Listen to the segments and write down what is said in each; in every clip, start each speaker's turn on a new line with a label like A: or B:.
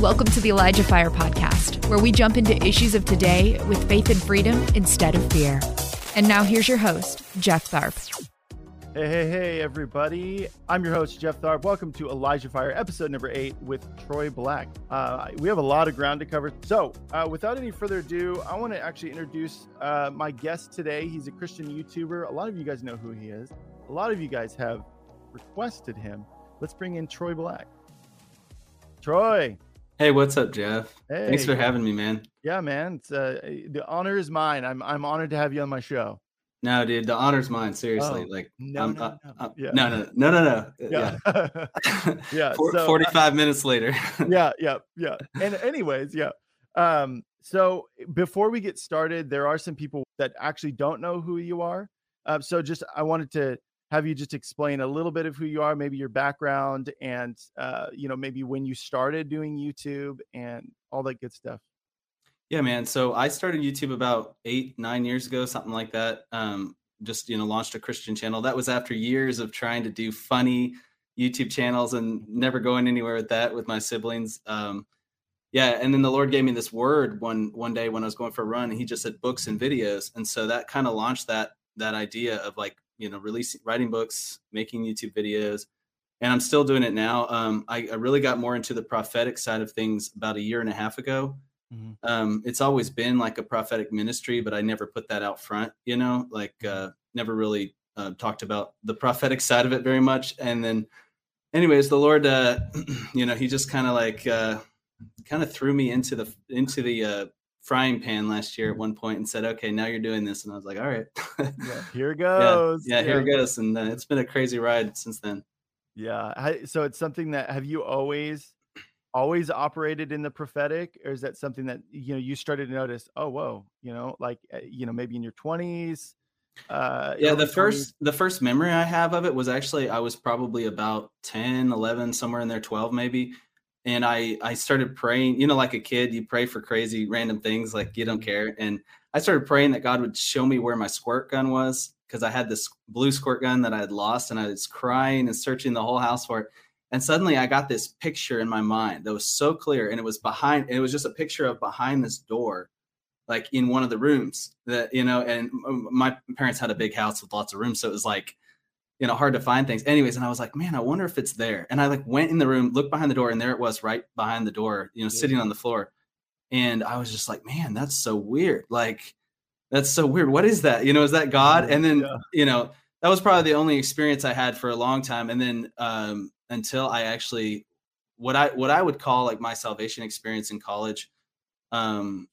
A: Welcome to the Elijah Fire Podcast, where we jump into issues of today with faith and freedom instead of fear. And now here's your host, Jeff Tharp.
B: Hey, hey, hey, everybody. I'm your host, Jeff Tharp. Welcome to Elijah Fire, episode number eight with Troy Black. Uh, we have a lot of ground to cover. So, uh, without any further ado, I want to actually introduce uh, my guest today. He's a Christian YouTuber. A lot of you guys know who he is, a lot of you guys have requested him. Let's bring in Troy Black. Troy.
C: Hey, what's up, Jeff? Hey. Thanks for having me, man.
B: Yeah, man. It's, uh, the honor is mine. I'm I'm honored to have you on my show.
C: No, dude, the honor's mine. Seriously, oh, like,
B: no,
C: I'm,
B: no,
C: uh,
B: no.
C: Uh,
B: Yeah.
C: no, no, no, no, no.
B: Yeah,
C: Yeah,
B: yeah.
C: Four-
B: so, uh,
C: Forty-five minutes later.
B: yeah, yeah, yeah. And anyways, yeah. Um, so before we get started, there are some people that actually don't know who you are. Uh, so just I wanted to have you just explain a little bit of who you are, maybe your background, and uh, you know, maybe when you started doing YouTube and all that good stuff.
C: Yeah, man. So I started YouTube about eight, nine years ago, something like that. Um, just you know, launched a Christian channel. That was after years of trying to do funny YouTube channels and never going anywhere with that with my siblings. Um, yeah, and then the Lord gave me this word one one day when I was going for a run, and He just said books and videos, and so that kind of launched that that idea of like you know releasing writing books, making YouTube videos, and I'm still doing it now. Um, I, I really got more into the prophetic side of things about a year and a half ago
B: Mhm.
C: um it's always been like a prophetic ministry but i never put that out front you know like uh never really uh, talked about the prophetic side of it very much and then anyways the lord uh you know he just kind of like uh kind of threw me into the into the uh frying pan last year at one point and said okay now you're doing this and i was like all right
B: Yeah, here it
C: yeah,
B: goes.
C: yeah here it goes and uh, it's been a crazy ride since then
B: Yeah. So it's something that have you always always operated in the prophetic or is that something that you know you started to notice oh whoa you know like uh, you know maybe in your 20s uh
C: yeah the
B: 20s?
C: first the first memory i have of it was actually i was probably about 10 11 somewhere in there 12 maybe and i i started praying you know like a kid you pray for crazy random things like you don't care and i started praying that god would show me where my squirt gun was because i had this blue squirt gun that i had lost and i was crying and searching the whole house for it and suddenly i got this picture in my mind that was so clear and it was behind it was just a picture of behind this door like in one of the rooms that you know and um, my parents had a big house with lots of rooms so it was like you know hard to find things. Anyways and i was like man i wonder if it's there. And i like went in the room looked behind the door and there it was right behind the door you know sitting on the floor. And i was just like man that's so weird. Like that's so weird. What is that? You know is that god? And then
B: Yeah.
C: you know that was probably the only experience i had for a long time. And then um until i actually what i what i would call like my salvation experience in college um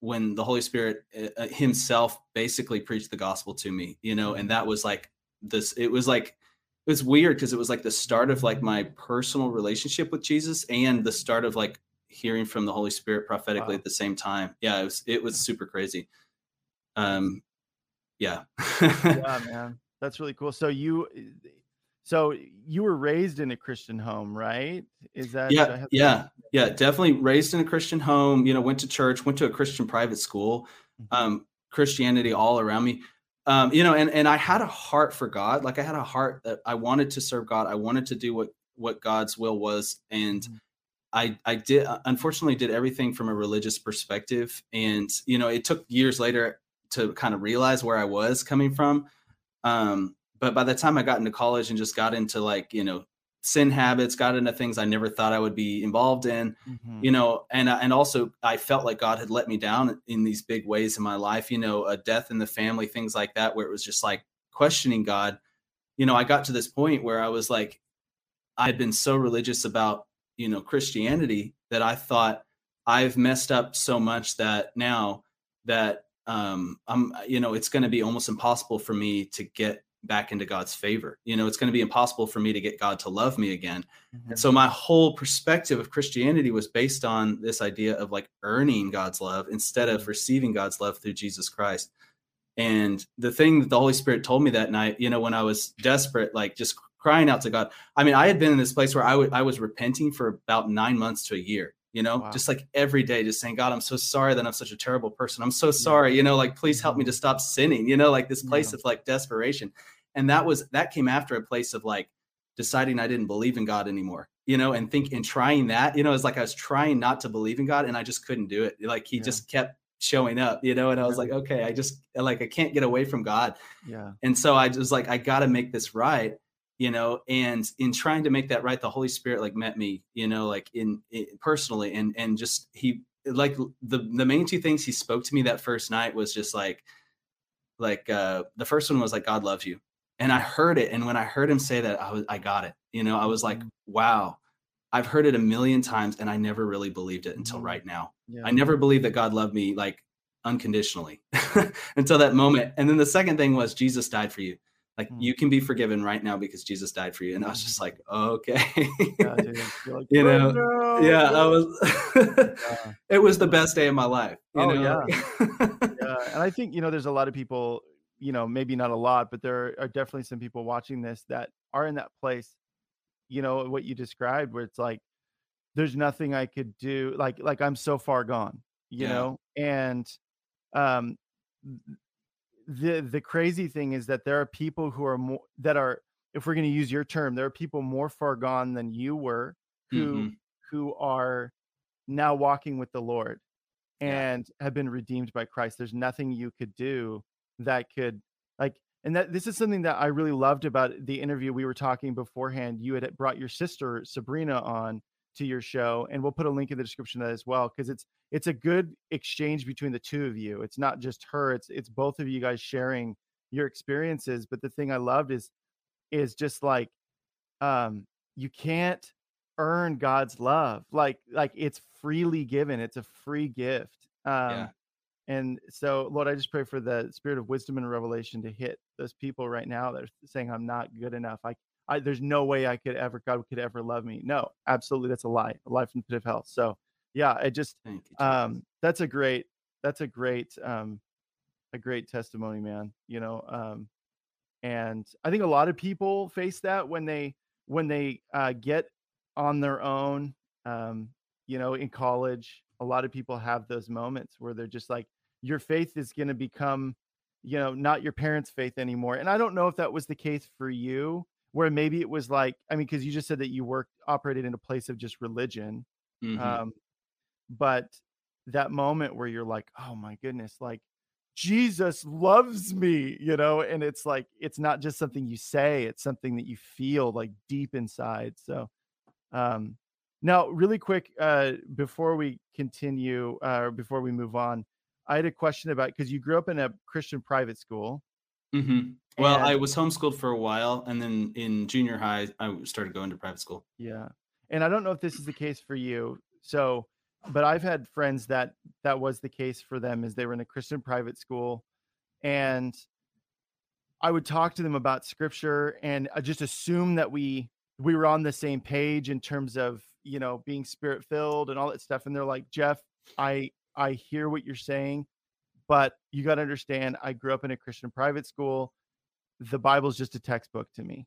C: when the Holy Spirit uh, Himself basically preached the gospel to me, you know, and that was like this. It was like it was weird because it was like the start of like my personal relationship with Jesus and the start of like hearing from the Holy Spirit prophetically
B: Wow.
C: at the same time. Yeah, it was it was super crazy. Um, yeah,
B: yeah man that's really cool so you so you were raised in a christian home right is that
C: yeah yeah yeah definitely raised in a christian home you know went to church went to a christian private school
B: Mhm.
C: um christianity all around me um you know and and i had a heart for god like i had a heart that i wanted to serve god i wanted to do what what god's will was and
B: Mhm.
C: i i did unfortunately did everything from a religious perspective and you know it took years later to kind of realize where i was coming from um but by the time i got into college and just got into like you know sin habits got into things i never thought i would be involved in
B: Mhm.
C: you know and uh, and also i felt like god had let me down in these big ways in my life you know a death in the family things like that where it was just like questioning god you know i got to this point where i was like i had been so religious about you know christianity that i thought i've messed up so much that now that um i'm you know it's going to be almost impossible for me to get back into god's favor you know it's going to be impossible for me to get god to love me again
B: Mhm.
C: and so my whole perspective of Christianity was based on this idea of like earning God's love instead of receiving God's love through Jesus Christ. And the thing that the Holy Spirit told me that night, you know, when I was desperate, like just crying out to God. I mean, I had been in this place where I I was repenting for about nine months to a year, you know,
B: Wow.
C: just like every day, just saying, God, I'm so sorry that I'm such a terrible person. I'm so sorry, you know, like please help me mm-hmm. to stop sinning, you know, like this place
B: Yeah.
C: of like desperation. And that was that came after a place of like deciding I didn't believe in God anymore. you know, and think and trying that, you know, it's like I was trying not to believe in God and I just couldn't do it. Like he
B: Yeah.
C: just kept showing up, you know, and I was like, okay, I just like I can't get away from God.
B: Yeah.
C: And so I was like, I got to make this right, you know. And in trying to make that right, the Holy Spirit like met me, you know, like in, in personally, and and just he like the the main two things he spoke to me that first night was just like, like uh the first one was like God loves you, and I heard it, and when I heard him say that, I was I got it, you know. I was like,
B: Mhm.
C: wow, I've heard it a million times, and I never really believed it until
B: Mhm.
C: right now.
B: Yeah.
C: I never believed that God loved me like unconditionally until that moment. And then the second thing was Jesus died for you. Like
B: Mm.
C: you can be forgiven right now because Jesus died for you. And I was just like, okay.
B: Yeah. Like,
C: You
B: "Oh,
C: know,
B: no,
C: yeah, I was
B: Yeah.
C: it was the best day of my life. You
B: Oh,
C: know?
B: yeah, and I think you know there's a lot of people, you know, maybe not a lot, but there are definitely some people watching this that are in that place, you know, what you described, where it's like, there's nothing I could do, like like I'm so far gone, you
C: Yeah.
B: know, and um, the the crazy thing is that there are people who are more that are, if we're going to use your term, there are people more far gone than you were, who
C: Mhm.
B: who are now walking with the Lord
C: Yeah.
B: and have been redeemed by Christ. There's nothing you could do that could like and that this is something that I really loved about the interview we were talking beforehand. You had brought your sister Sabrina on to your show and we'll put a link in the description of that as well because it's it's a good exchange between the two of you. It's not just her, it's it's both of you guys sharing your experiences, but the thing I loved is is just like um you can't earn God's love. Like like it's freely given. It's a free gift. Um
C: Yeah.
B: and so Lord, I just pray for the spirit of wisdom and revelation to hit those people right now that are saying I'm not good enough. I I there's no way I could ever God could ever love me. No, absolutely that's a lie. A lie from the pit of hell. So yeah, I just
C: Thank you.
B: Um that's a great that's a great um a great testimony man you know um and i think a lot of people face that when they when they uh get on their own um you know in college a lot of people have those moments where they're just like your faith is going to become you know not your parents faith anymore and i don't know if that was the case for you where maybe it was like i mean because you just said that you worked operated in a place of just religion
C: Mhm.
B: um but that moment where you're like oh my goodness like jesus loves me you know and it's like it's not just something you say it's something that you feel like deep inside so um now really quick uh before we continue uh or before we move on i had a question about because you grew up in a christian private school
C: Mhm. Well,
B: and-
C: I was homeschooled for a while, and then in junior high, I started going to private school.
B: Yeah. And I don't know if this is the case for you. So, but I've had friends that that was the case for them is they were in a Christian private school and I would talk to them about scripture and I just assume that we we were on the same page in terms of, you know, being spirit filled and all that stuff and they're like, "Jeff, I I hear what you're saying, but you got to understand I grew up in a Christian private school. The Bible's just a textbook to me."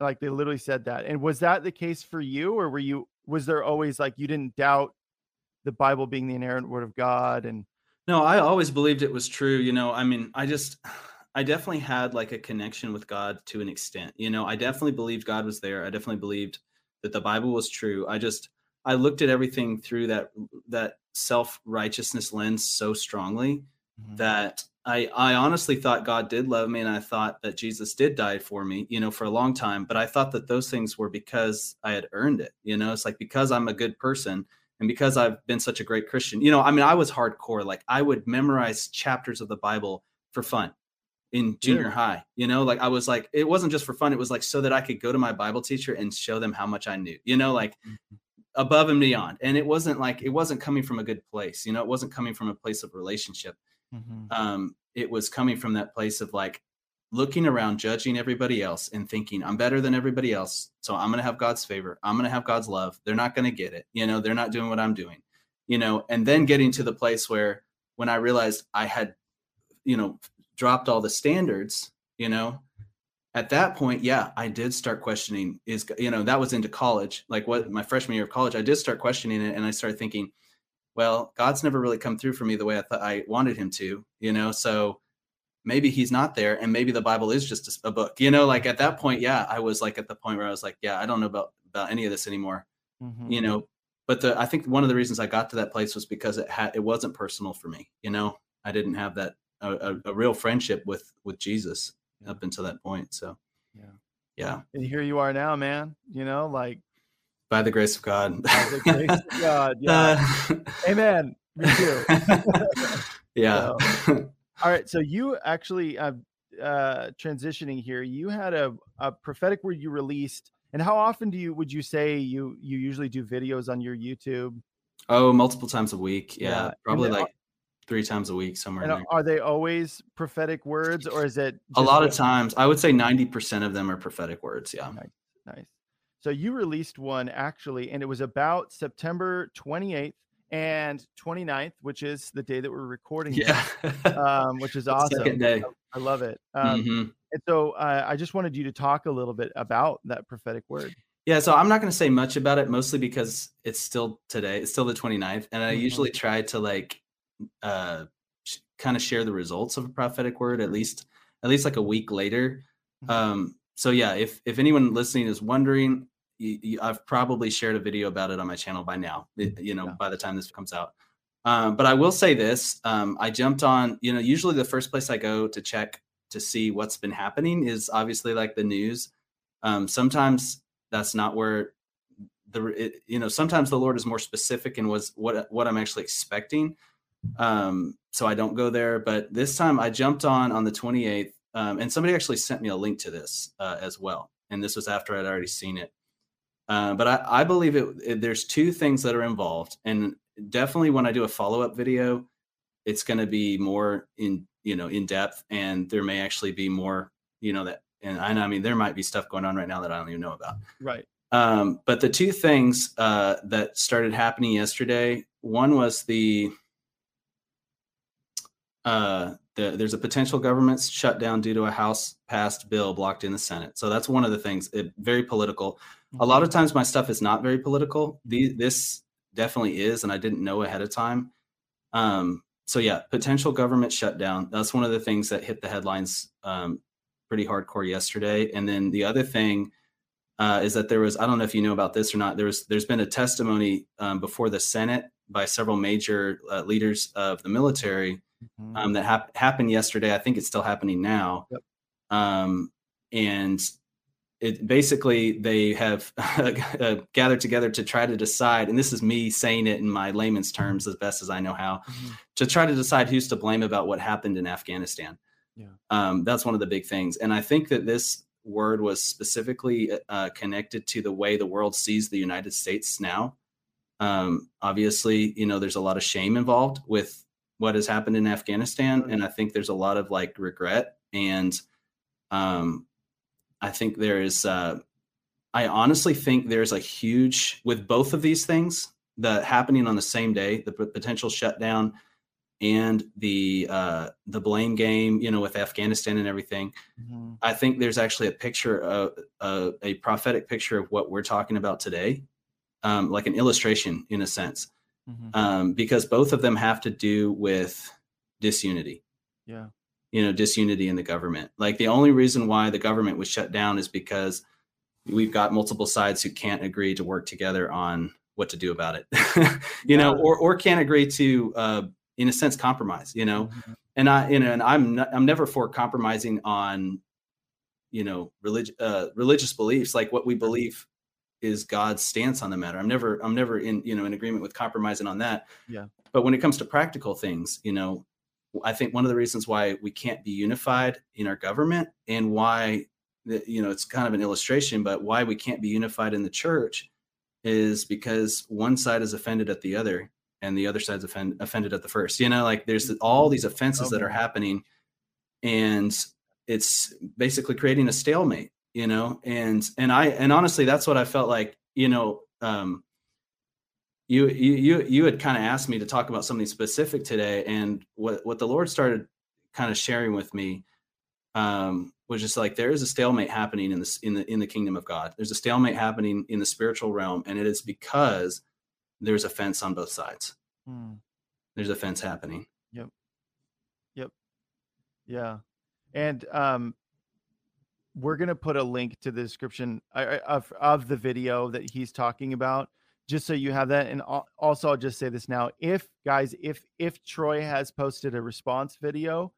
B: like they literally said that and was that the case for you or were you was there always like you didn't doubt the bible being the inerrant word of god and
C: No, I always believed it was true. You know, I mean, I just, I definitely had like a connection with God to an extent. You know, I definitely believed God was there. I definitely believed that the Bible was true. I just, I looked at everything through that that self righteousness lens so strongly Mm-hmm. that I, I honestly thought God did love me and I thought that Jesus did die for me, you know, for a long time. But I thought that those things were because I had earned it. You know, it's like because I'm a good person and because I've been such a great Christian, you know, I mean, I was hardcore. Like I would memorize chapters of the Bible for fun in junior
B: Really?
C: high, you know, like I was like, it wasn't just for fun. It was like so that I could go to my Bible teacher and show them how much I knew, you know, like mm-hmm. above and beyond. And it wasn't like, it wasn't coming from a good place, you know, it wasn't coming from a place of relationship um, it was coming from that place of like looking around, judging everybody else, and thinking, I'm better than everybody else. So I'm going to have God's favor. I'm going to have God's love. They're not going to get it. You know, they're not doing what I'm doing, you know, and then getting to the place where when I realized I had, you know, dropped all the standards, you know, at that point, yeah, I did start questioning is, you know, that was into college, like what my freshman year of college, I did start questioning it. And I started thinking, well, God's never really come through for me the way I thought I wanted him to, you know, so maybe he's not there and maybe the Bible is just a, a book, you know, like at that point, yeah, I was like at the point where I was like, yeah, I don't know about, about any of this anymore.
B: Mhm.
C: you know. But the I think one of the reasons I got to that place was because it had it wasn't personal for me, you know. I didn't have that a, a, a real friendship with with Jesus
B: Yeah.
C: up until that point. So
B: Yeah.
C: yeah,
B: And here you are now, man. You know, like
C: by the grace of God.
B: by the grace of God. Yeah.
C: Uh,
B: Amen. Me too.
C: yeah.
B: All right. So you actually uh, uh transitioning here, you had a, a prophetic word you released. And how often do you would you say you you usually do videos on your YouTube?
C: oh, multiple times a week. Yeah,
B: Yeah,
C: probably like three times a week somewhere in
B: And
C: there.
B: are they always prophetic words or is it
C: A lot of times, I would say ninety percent of them are prophetic words. Yeah.
B: Nice. Nice. So you released one actually, and it was about September 28th and 29th, which is the day that we're recording. this,
C: Yeah.
B: Um, which is awesome.
C: Second day.
B: I love it. Um,
C: Mhm.
B: And so uh, I just wanted you to talk a little bit about that prophetic word.
C: Yeah, so I'm not going to say much about it, mostly because it's still today. It's still the 29th, and I
B: Mhm.
C: usually try to like uh sh- kind of share the results of a prophetic word at least at least like a week later.
B: Mhm.
C: Um so yeah, if if anyone listening is wondering, you, you, I've probably shared a video about it on my channel by now. it- you know,
B: Yeah.
C: by the time this comes out. Um, but I will say this: um, I jumped on. You know, usually the first place I go to check to see what's been happening is obviously like the news. Um, sometimes that's not where the it, you know sometimes the Lord is more specific in was what what I'm actually expecting. Um, so I don't go there. But this time I jumped on on the 28th, um, and somebody actually sent me a link to this uh, as well. And this was after I'd already seen it. Uh, but I, I believe it, it. There's two things that are involved, and definitely when I do a follow up video, it's going to be more in you know in depth, and there may actually be more you know that. And I, I mean, there might be stuff going on right now that I don't even know about.
B: Right.
C: Um, but the two things uh, that started happening yesterday, one was the uh, the, there's a potential government shutdown due to a House passed bill blocked in the Senate. So that's one of the things. It, very political. A lot of times my stuff is not very political. The, this definitely is, and I didn't know ahead of time. Um, so yeah, potential government shutdown. That's one of the things that hit the headlines um, pretty hardcore yesterday. And then the other thing uh, is that there was I don't know if you know about this or not. There was there's been a testimony um, before the Senate by several major uh, leaders of the military
B: Mhm.
C: um, that hap- happened yesterday. I think it's still happening now.
B: Yep.
C: Um, and it basically they have uh, gathered together to try to decide, and this is me saying it in my layman's terms as best as I know how,
B: Mhm.
C: to try to decide who's to blame about what happened in Afghanistan.
B: Yeah.
C: Um, that's one of the big things, and I think that this word was specifically uh, connected to the way the world sees the United States now. Um, obviously, you know, there's a lot of shame involved with what has happened in Afghanistan, and I think there's a lot of like regret, and um, I think there is. Uh, I honestly think there's a huge with both of these things that happening on the same day, the p- potential shutdown and the uh, the blame game, you know, with Afghanistan and everything.
B: Mhm.
C: I think there's actually a picture of uh, a prophetic picture of what we're talking about today, um, like an illustration in a sense,
B: Mhm.
C: um, because both of them have to do with disunity.
B: Yeah.
C: You know, disunity in the government. Like the only reason why the government was shut down is because we've got multiple sides who can't agree to work together on what to do about it. you know, or or can't agree to, uh, in a sense, compromise. You know,
B: Mhm.
C: and I, you know, and I'm not, I'm never for compromising on, you know, religious uh, religious beliefs. Like what we believe is God's stance on the matter. I'm never I'm never in you know in agreement with compromising on that.
B: Yeah.
C: But when it comes to practical things, you know, I think one of the reasons why we can't be unified in our government and why the- you know it's kind of an illustration, but why we can't be unified in the church is because one side is offended at the other and the other side's offend, offended at the first. You know, like there's all these offenses that are happening and it's basically creating a stalemate, you know, and and I and honestly that's what I felt like, you know, um you you you you had kind of asked me to talk about something specific today and what what the Lord started kind of sharing with me um was just like there is a stalemate happening in this in the in the kingdom of God. There's a stalemate happening in the spiritual realm and it is because there's a fence on both sides.
B: Mm.
C: There's fence happening. Yep. Yep.
B: Yeah. And um we're going to put a link to the description of of the video that he's talking about just so you have that. And also, I'll just say this now: if guys, if if Troy has posted a response video,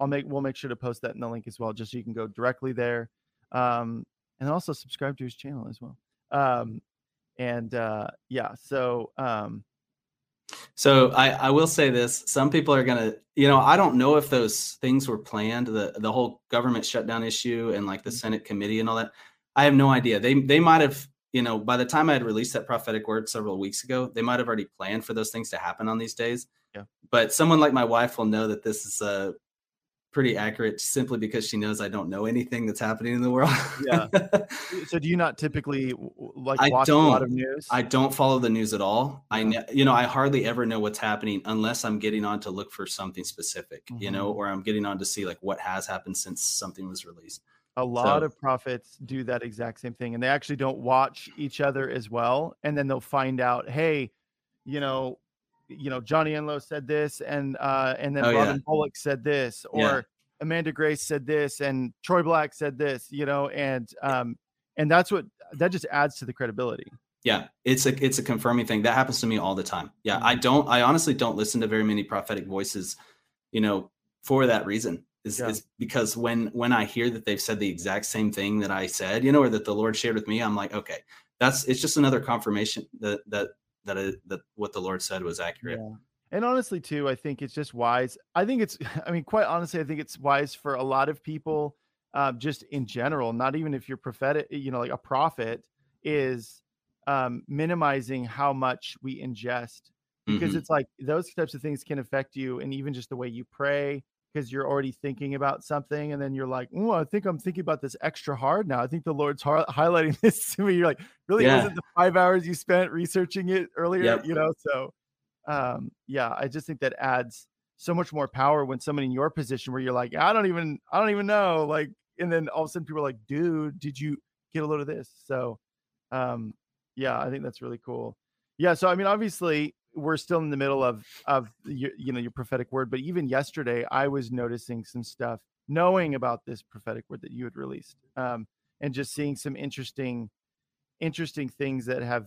B: I'll make we'll make sure to post that in the link as well, just so you can go directly there, um, and also subscribe to his channel as well. Um, and uh, yeah, so um,
C: so I, I will say this: some people are gonna, you know, I don't know if those things were planned. The the whole government shutdown issue and like the mm-hmm. Senate committee and all that. I have no idea. They they might have, you know, by the time I had released that prophetic word several weeks ago, they might have already planned for those things to happen on these days.
B: Yeah.
C: But someone like my wife will know that this is a pretty accurate simply because she knows I don't know anything that's happening in the world.
B: yeah. So do you not typically like
C: I
B: watch
C: don't,
B: a lot of news?
C: I don't follow the news at all. I you know I hardly ever know what's happening unless I'm getting on to look for something specific, mm-hmm. you know, mm-hmm. or I'm getting on to see like what has happened since something was released.
B: A lot so, of prophets do that exact same thing and they actually don't watch each other as well and then they'll find out, "Hey, you know, you know Johnny Enlow said this, and uh, and then oh, Robin yeah. Bullock said this, or yeah. Amanda Grace said this, and Troy Black said this, you know, and um, and that's what that just adds to the credibility.
C: Yeah, it's a it's a confirming thing that happens to me all the time. Yeah, I mm-hmm. don't I honestly don't listen to very many prophetic voices, you know, for that reason. Is, yeah. is because when when I hear that they've said the exact same thing that I said, you know, or that the Lord shared with me, I'm like, okay, that's it's just another confirmation that that that it, that what the Lord said was accurate.
B: Yeah. And honestly, too, I think it's just wise. I think it's, I mean, quite honestly, I think it's wise for a lot of people, uh, just in general, not even if you're prophetic, you know, like a prophet, is um, minimizing how much we ingest because mm-hmm. it's like those types of things can affect you and even just the way you pray because you're already thinking about something and then you're like, oh, I think I'm thinking about this extra hard now. I think the Lord's har- highlighting this to me. You're like, really? Yeah. Was it the five hours you spent researching it earlier? Yep. You know, so um, yeah, I just think that adds so much more power when someone in your position where you're like, I don't even, I don't even know. Like, and then all of a sudden people are like, dude, did you get a load of this? So, um, yeah, I think that's really cool. Yeah. So, I mean, obviously, we're still in the middle of of your, you know your prophetic word but even yesterday i was noticing some stuff knowing about this prophetic word that you had released um, and just seeing some interesting interesting things that have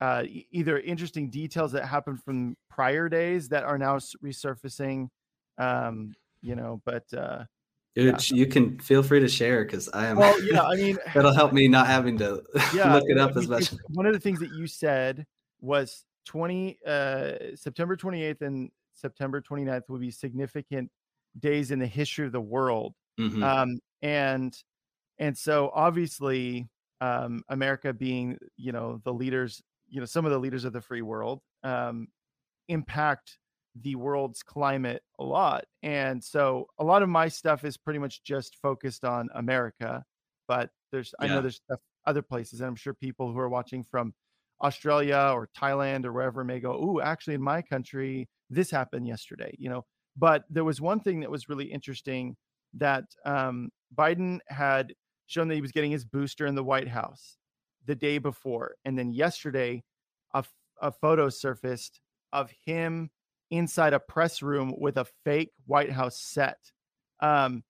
B: uh, either interesting details that happened from prior days that are now resurfacing um, you know but uh
C: yeah. you can feel free to share because I am.
B: Well, yeah, I mean,
C: that'll help me not having to yeah, look it up as much.
B: One of the things that you said was 20 uh, September 28th and September 29th will be significant days in the history of the world. Mm-hmm. Um, and and so obviously um, America being you know the leaders, you know some of the leaders of the free world um, impact the world's climate a lot. And so a lot of my stuff is pretty much just focused on America, but there's yeah. I know there's other places, and I'm sure people who are watching from Australia or Thailand or wherever may go, oh, actually, in my country, this happened yesterday, you know. But there was one thing that was really interesting that um, Biden had shown that he was getting his booster in the White House the day before. And then yesterday, a, a photo surfaced of him inside a press room with a fake White House set. Um,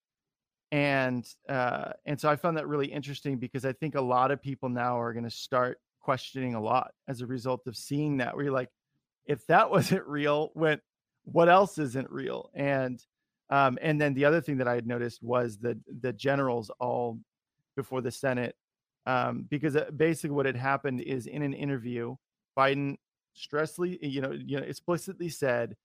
B: and uh, and so I found that really interesting because I think a lot of people now are going to start questioning a lot as a result of seeing that where you're like if that wasn't real when what else isn't real? And um and then the other thing that i had noticed was the the generals all before the senate um because uh, basically what had happened is in an interview biden stressly you know you know explicitly said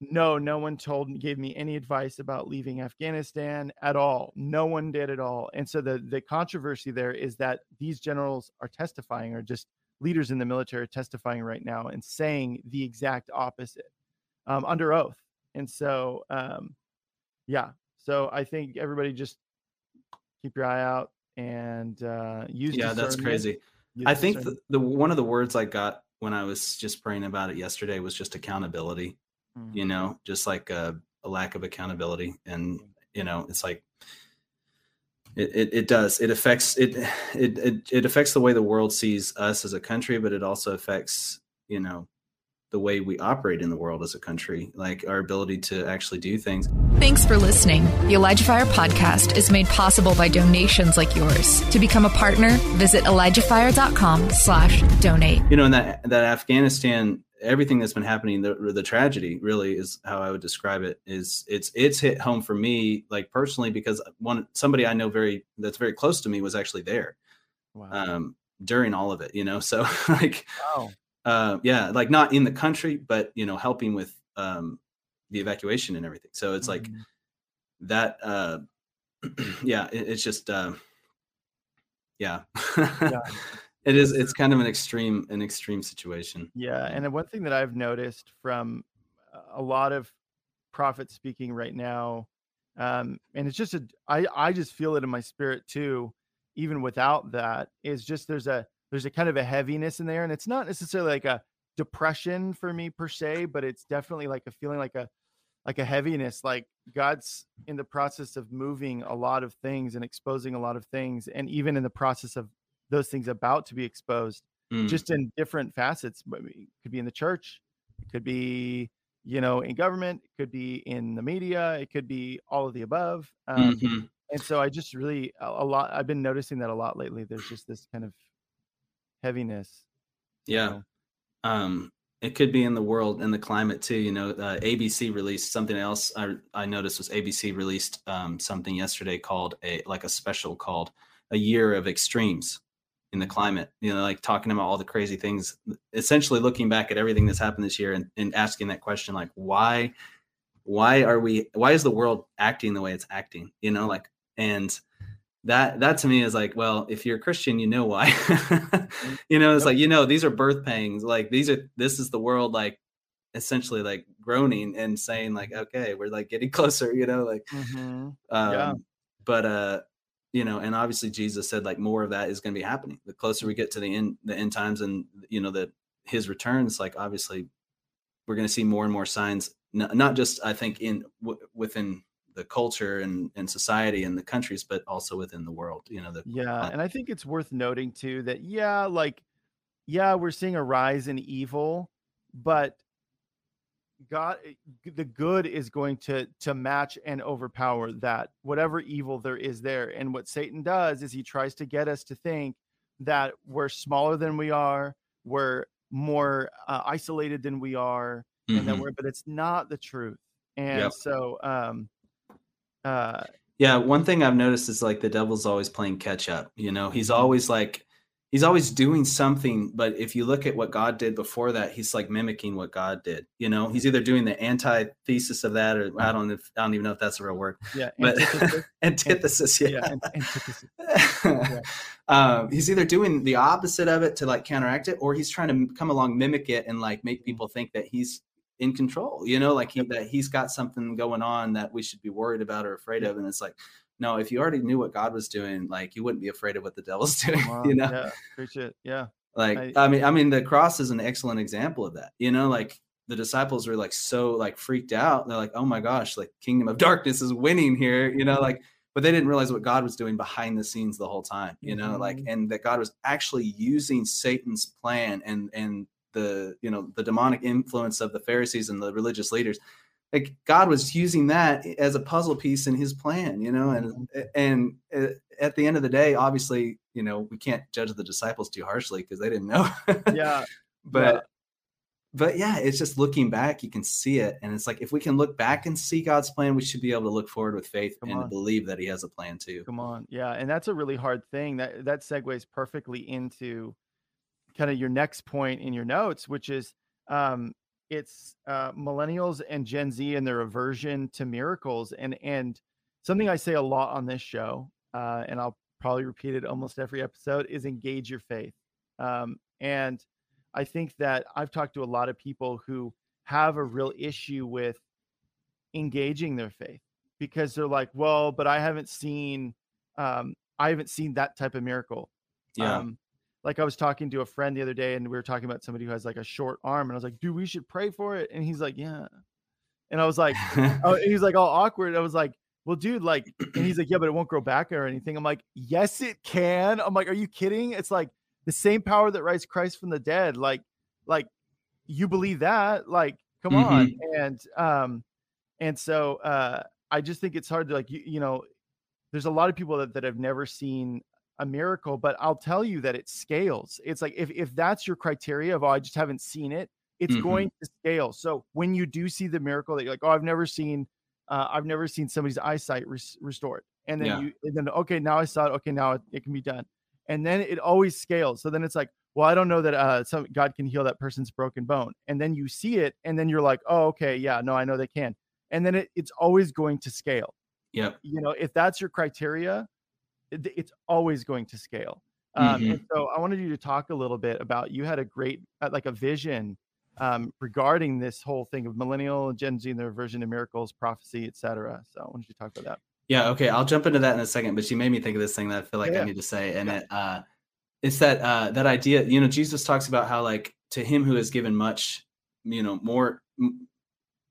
B: no no one told gave me any advice about leaving afghanistan at all. No one did at all. And so the the controversy there is that these generals are testifying or just leaders in the military are testifying right now and saying the exact opposite um, under oath. And so um, yeah. So i think everybody just keep your eye out and uh, use
C: yeah that's crazy. i think the, the one of the words i got when i was just praying about it yesterday was just accountability mm-hmm. you know, just like a, a, lack of accountability. And, you know, it's like, it, it, it, does. It affects it, it, it, it affects the way the world sees us as a country, but it also affects, you know, the way we operate in the world as a country, like our ability to actually do things.
A: Thanks for listening. The Elijah Fire podcast is made possible by donations like yours. To become a partner, visit ElijahFire.com slash donate.
C: You know, in that that Afghanistan, everything that's been happening, the the tragedy really is how I would describe it. Is it's it's hit home for me, like personally, because one somebody I know very that's very close to me was actually there. Wow. Um, during all of it, you know. So like wow uh, yeah, like not in the country, but you know, helping with um, the evacuation and everything. So it's mm-hmm. like that. Uh, yeah, it, it's just uh, yeah. yeah. It is. It's kind of an extreme, an extreme situation.
B: Yeah, and one thing that I've noticed from a lot of prophets speaking right now, um, and it's just a, I I just feel it in my spirit too. Even without that, is just there's a there's a kind of a heaviness in there and it's not necessarily like a depression for me per se but it's definitely like a feeling like a like a heaviness like god's in the process of moving a lot of things and exposing a lot of things and even in the process of those things about to be exposed mm. just in different facets it could be in the church it could be you know in government it could be in the media it could be all of the above um, mm-hmm. and so i just really a, a lot i've been noticing that a lot lately there's just this kind of heaviness.
C: Yeah. So. Um, it could be in the world and the climate too. You know, uh, ABC released something else. I I noticed was ABC released um, something yesterday called a like a special called a year of extremes in the climate. You know, like talking about all the crazy things. Essentially, looking back at everything that's happened this year and, and asking that question, like why, why are we? Why is the world acting the way it's acting? You know, like and that that to me is like well if you're a christian you know why you know it's yep. like you know these are birth pangs like these are this is the world like essentially like groaning and saying like okay we're like getting closer you know like mm-hmm. um yeah. but uh you know and obviously jesus said like more of that is going to be happening the closer we get to the end the end times and you know that his returns like obviously we're going to see more and more signs not, just i think in w- within the culture and, and society and the countries, but also within the world. You know, the
B: yeah, and I think it's worth noting too that yeah, like yeah, we're seeing a rise in evil, but God, eh, the good is going to to match and overpower that whatever evil there is there. And what Satan does is he tries to get us to think that we're smaller than we are, we're more uh, isolated than we are, mm-hmm. and that we're. But it's not the truth. And yep. so, um,
C: uh, yeah, one thing I've noticed is like the devil's always playing catch up. You know, he's mm-hmm. always like he's always doing something, but if you look at what God did before that, he's like mimicking what God did. You know, he's either doing the antithesis of that, or I don't, I don't even know if that's a real word.
B: Yeah,
C: but antithesis. antithesis yeah, yeah antithesis. yeah. um, he's either doing the opposite of it to like counteract it, or he's trying to come along, mimic it, and like make mm-hmm. people think that he's in control you know like he that he's got something going on that we should be worried about or afraid of and it's like no if you already knew what god was doing like you wouldn't be afraid of what the devil's doing wow, you know?
B: Yeah appreciate yeah.
C: Like I, I mean i mean the cross is an excellent example of that you know? Like the disciples were like so like freaked out. They're like oh my gosh like kingdom of darkness is winning here you know? Like but they didn't realize what god was doing behind the scenes the whole time you know? Mm-hmm. like and that god was actually using satan's plan and and the you know the demonic influence of the Pharisees and the religious leaders. Like God was using that as a puzzle piece in His plan, you know, and mm-hmm. and uh, at the end of the day, obviously, you know, we can't judge the disciples too harshly because they didn't know.
B: yeah,
C: but. Yeah. But yeah, it's just looking back, you can see it. And it's like if we can look back and see God's plan, we should be able to look forward with faith Come and on. believe that He has a plan too.
B: Come on. Yeah. And that's a really hard thing. That that segues perfectly into kind of your next point in your notes, which is um, it's uh, millennials and Gen Z and their aversion to miracles, and and something I say a lot on this show, uh, and I'll probably repeat it almost every episode, is engage your faith. Um, and I think that I've talked to a lot of people who have a real issue with engaging their faith because they're like, well, but I haven't seen, um, I haven't seen that type of miracle.
C: Yeah. Um,
B: like I was talking to a friend the other day and we were talking about somebody who has like a short arm and I was like, dude, we should pray for it. And he's like, yeah. And I was like, oh, he's like all awkward. I was like, well, dude, like, and he's like, yeah, but it won't grow back or anything. I'm like, yes, it can. I'm like, are you kidding? It's like the same power that raised Christ from the dead. Like, like you believe that like come
C: Mm-hmm.
B: on and um and so uh i just think it's hard to like you, you know there's a lot of people that, that have never seen a miracle but i'll tell you that it scales. It's like if, if that's your criteria of oh i just haven't seen it it's
C: Mhm.
B: going to scale. So when you do see the miracle that you're like oh i've never seen uh, i've never seen somebody's eyesight res- restored and then
C: Yeah.
B: you and then okay now i saw it okay now it, it can be done and then it always scales. So then it's like well i don't know that uh some god can heal that person's broken bone and then you see it and then you're like oh okay yeah no i know they can and then it, it's always going to scale.
C: Yeah,
B: you know if that's your criteria it- it's always going to scale um,
C: Mhm.
B: and so i wanted you to talk a little bit about you had a great uh, like a vision um, regarding this whole thing of millennial and gen z and their version of miracles prophecy etc so i wanted you to talk about that
C: Yeah, okay. I'll jump into that in a second, but you made me think of this thing that I feel like
B: Yeah.
C: I need to say. And it uh it's that uh that idea, you know, Jesus talks about how like to him who is given much, you know, more m-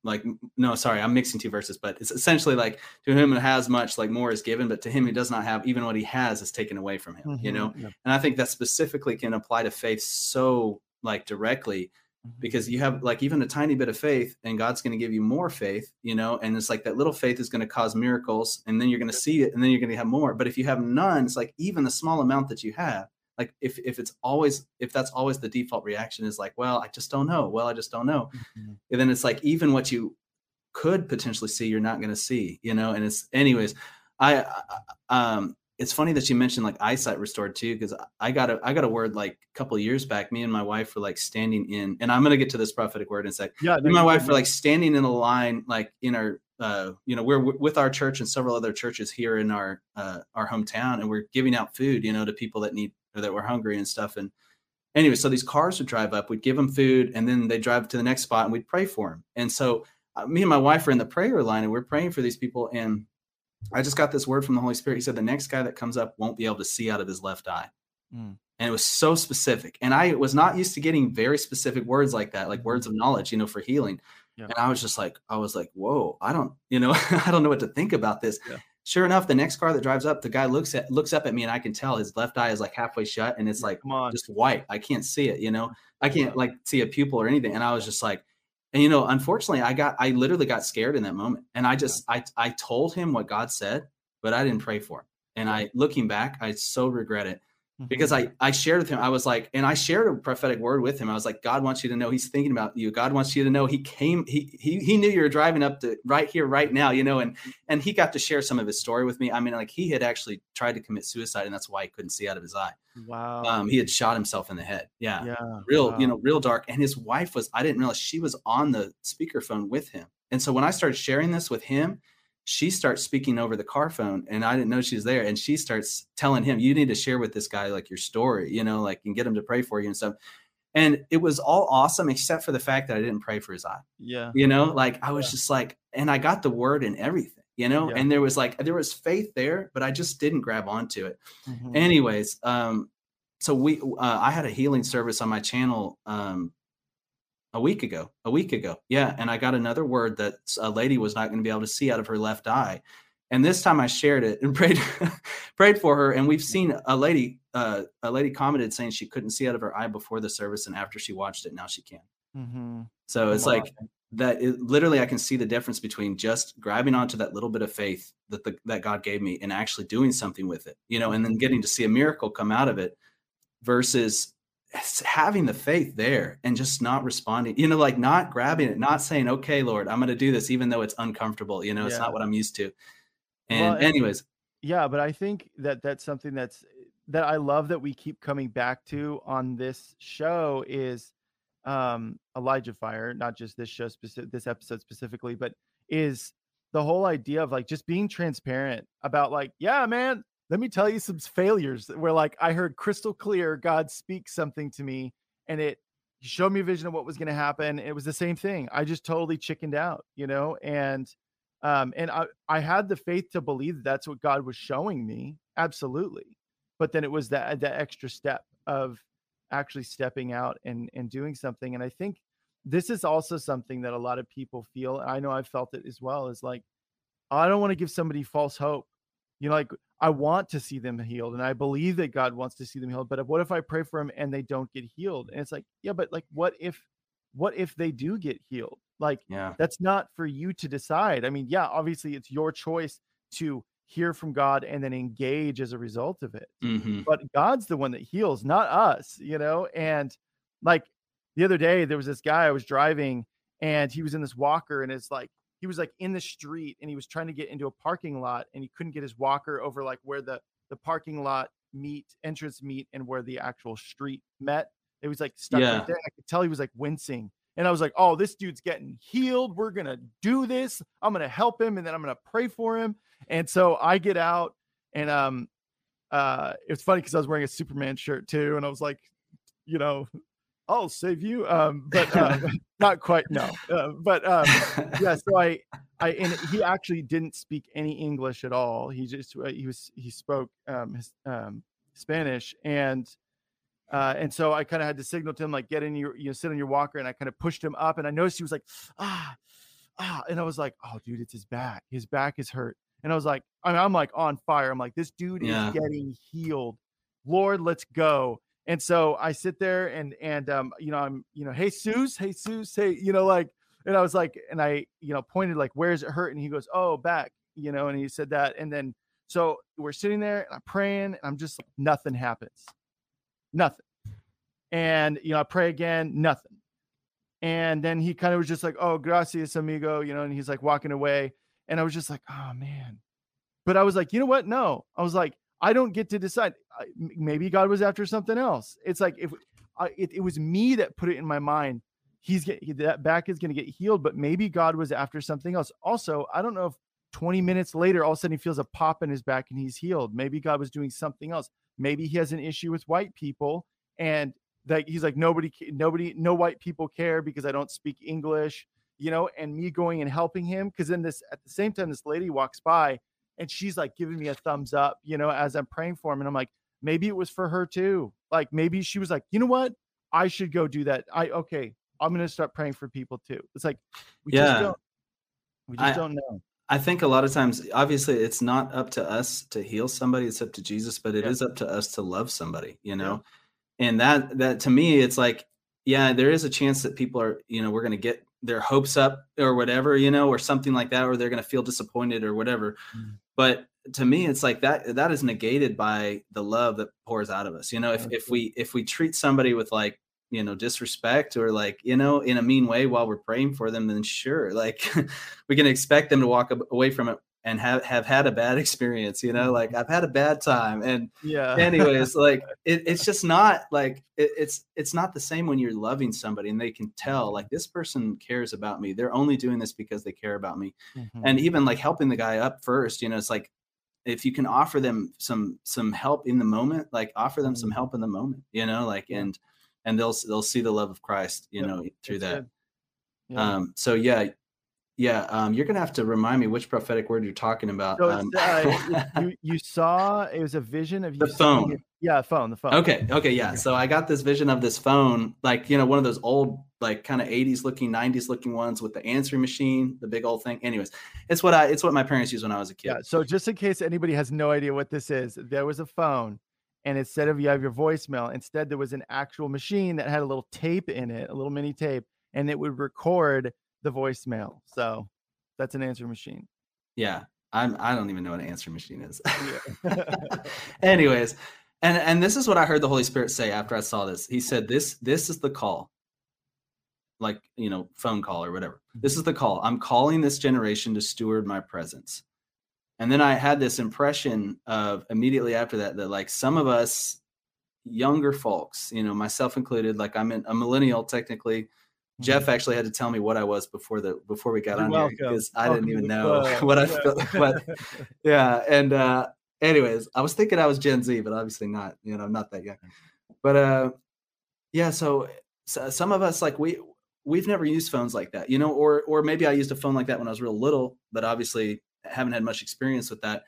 C: like no, sorry, I'm mixing two verses, but it's essentially like to him who has much, like more is given, but to him who does not have, even what he has is taken away from him, you know?
B: Yeah.
C: And I think that specifically can apply to faith so like directly
B: Mhm.
C: because you have like even a tiny bit of faith and God's going to give you more faith, you know, and it's like that little faith is going to cause miracles and then you're going to see it and then you're going to have more. But if you have none, it's like even the small amount that you have, like if if it's always if that's always the default reaction is like, well, I just don't know. Well, I just don't know.
B: Mhm.
C: And then it's like even what you could potentially see, you're not going to see, you know. And it's anyways, I, I um it's funny that you mentioned like eyesight restored too, because I got a I got a word like a couple of years back. Me and my wife were like standing in, and I'm gonna get to this prophetic word in a sec.
B: yeah no,
C: and my wife were like standing in a line, like in our, uh, you know, we're w- with our church and several other churches here in our uh, our hometown, and we're giving out food, you know, to people that need or that were hungry and stuff. And anyway, so these cars would drive up, we'd give them food, and then they drive to the next spot, and we'd pray for them. And so uh, me and my wife were in the prayer line, and we're praying for these people, and I just got this word from the Holy Spirit. He said the next guy that comes up won't be able to see out of his left eye.
B: Mm.
C: And it was so specific. And I was not used to getting very specific words like that, like words of knowledge, you know, for healing.
B: Yeah.
C: And I was just like, I was like, whoa, I don't, you know, I don't know what to think about this.
B: Yeah.
C: Sure enough, the next car that drives up, the guy looks at looks up at me and I can tell his left eye is like halfway shut and it's like
B: come on
C: just white. I can't see it, you know. I can't like see a pupil or anything. And I was just like, and you know, unfortunately, I got I literally got scared in that moment. And I just I I told him what God said, but I didn't pray for him. And I looking back, I so regret it. Because I I shared with him. I was like, and I shared a prophetic word with him. I was like, God wants you to know He's thinking about you. God wants you to know He came. He he he knew you were driving up to right here, right now. You know, and and he got to share some of his story with me. I mean, like he had actually tried to commit suicide, and that's why he couldn't see out of his eye.
B: wow
C: Um, he had shot himself in the head. Yeah,
B: yeah
C: real you know real dark. And his wife was. I didn't realize she was on the speakerphone with him. And so when I started sharing this with him, she starts speaking over the car phone and I didn't know she was there. And she starts telling him, you need to share with this guy like your story, you know, like and get him to pray for you and stuff. And it was all awesome except for the fact that I didn't pray for his eye.
B: yeah
C: You know, like I was
B: Yeah.
C: just like, and I got the word and everything, you know,
B: Yeah.
C: and there was like there was faith there, but I just didn't grab onto it.
B: Mhm.
C: Anyways, um, so we uh, I had a healing service on my channel um a week ago, a week ago. Yeah. And I got another word that a lady was not going to be able to see out of her left eye. And this time I shared it and prayed, prayed for her. And we've seen a lady, uh, a lady commented saying she couldn't see out of her eye before the service. And after she watched it, now she can.
B: Mhm.
C: So it's
B: on.
C: like that. It, literally, I can see the difference between just grabbing onto that little bit of faith that the, that God gave me and actually doing something with it, you know, and then getting to see a miracle come out of it versus having the faith there and just not responding, you know, like not grabbing it, not saying, okay, Lord, I'm going to do this, even though it's uncomfortable, you know, it's not what I'm used to. And
B: Well,
C: anyways,
B: yeah but i think that that's something that's that i love that we keep coming back to on this show is um elijah fire not just this show specific this episode specifically but is the whole idea of like just being transparent about like yeah man let me tell you some failures where like i heard crystal clear god speak something to me and it showed me a vision of what was going to happen it was the same thing i just totally chickened out you know and um and i i had the faith to believe that that's what god was showing me absolutely but then it was that that extra step of actually stepping out and and doing something and i think this is also something that a lot of people feel i know i've felt it as well is like i don't want to give somebody false hope you know like i want to see them healed and i believe that god wants to see them healed but what if i pray for them and they don't get healed and it's like yeah but like what if what if they do get healed? Like,
C: Yeah.
B: that's not for you to decide. I mean, yeah, obviously it's your choice to hear from God and then engage as a result of it.
C: hmm
B: But God's the one that heals, not us, you know? And like the other day, there was this guy I was driving and he was in this walker and it's like, he was like in the street and he was trying to get into a parking lot and he couldn't get his walker over like where the the parking lot meet entrance meet and where the actual street met. It was like stuck
C: Yeah.
B: right there. I could tell he was like wincing. And I was like, oh, this dude's getting healed. We're gonna do this. I'm gonna help him and then I'm gonna pray for him. And so I get out and um uh it's funny because I was wearing a Superman shirt too, and I was like, you know, I'll save you. Um, but uh, not quite, no. Uh, but um yeah, so I I and he actually didn't speak any English at all. He just uh, he was he spoke um his um Spanish and uh, and so I kind of had to signal to him like get in your you know sit on your walker and I kind of pushed him up and I noticed he was like ah ah and I was like oh dude it's his back his back is hurt and I was like I mean, I'm like on fire I'm like this dude
C: Yeah.
B: is getting healed Lord let's go and so I sit there and and um you know I'm you know hey Zeus hey Zeus hey you know like and I was like and I you know pointed like where's it hurt and he goes oh back you know and he said that and then so we're sitting there and I'm praying and I'm just nothing happens. Nothing. And you know i pray again nothing. And then he kind of was just like oh gracias amigo you know and he's like walking away. And i was just like oh man. But i was like you know what? No. I was like i don't get to decide maybe god was after something else. It's like if I, it, it was me that put it in my mind he's get that back is going to get healed but maybe god was after something else. Also i don't know if 20 minutes later all of a sudden he feels a pop in his back and he's healed. Maybe god was doing something else. Maybe he has an issue with white people and like he's like nobody nobody no white people care because i don't speak english you know and me going and helping him because then this at the same time this lady walks by and she's like giving me a thumbs up you know as i'm praying for him and i'm like maybe it was for her too like maybe she was like you know what i should go do that i okay i'm gonna start praying for people too it's like we
C: Yeah.
B: just don't we just
C: I-
B: don't know
C: I think a lot of times, obviously, it's not up to us to heal somebody; it's up to Jesus. But it is
B: Yeah.
C: up to us to love somebody, you know. And that that to me, it's like, yeah, there is a chance that people are, you know, we're going to get their hopes up or whatever, you know, or something like that, or they're going to feel disappointed or whatever.
B: Mm.
C: But to me, it's like that that is negated by the love that pours out of us. You know, if if we if we treat somebody with like you know disrespect or like you know in a mean way while we're praying for them then sure like we can expect them to walk away from it and have have had a bad experience you know like i've had a bad time and
B: yeah
C: anyways like it, it's just not like it, it's it's not the same when you're loving somebody and they can tell like this person cares about me they're only doing this because they care about me
B: Mhm.
C: and even like helping the guy up first you know it's like if you can offer them some some help in the moment like offer them some
B: Mhm.
C: help in the moment you know like and and they'll they'll see the love of christ you
B: Yep,
C: know through
B: That's
C: that.
B: Yeah.
C: um so yeah yeah um you're gonna have to remind me which prophetic word you're talking about
B: So
C: um,
B: uh, you you saw it was a vision of you
C: The phone.
B: it- Yeah, phone. The phone.
C: okay okay yeah so i got this vision of this phone like you know one of those old like kind of 80s looking 90s looking ones with the answering machine the big old thing anyways it's what i it's what my parents used when i was a kid
B: Yeah. So just in case anybody has no idea what this is, there was a phone, and instead of you have your voicemail, instead there was an actual machine that had a little tape in it, a little mini tape, and it would record the voicemail. So that's an answer machine.
C: Yeah, I'm. I don't even know what an answer machine is. Anyways, and and this is what I heard the Holy Spirit say after I saw this. He said, "This this is the call, like you know, phone call or whatever. This mm-hmm. is the call. I'm calling this generation to steward my presence." And then I had this impression of immediately after that that like some of us younger folks, you know, myself included, like I'm in, a millennial technically. Jeff actually had to tell me what I was before the before we got
B: You're
C: on
B: welcome.
C: here because I
B: Welcome
C: didn't even know
B: club.
C: what I felt. But yeah, and uh anyways, I was thinking I was Gen Z, but obviously not. You know, I'm not that young. But uh yeah, so, so some of us like we we've never used phones like that, you know, or or maybe I used a phone like that when I was real little, but obviously haven't had much experience with that.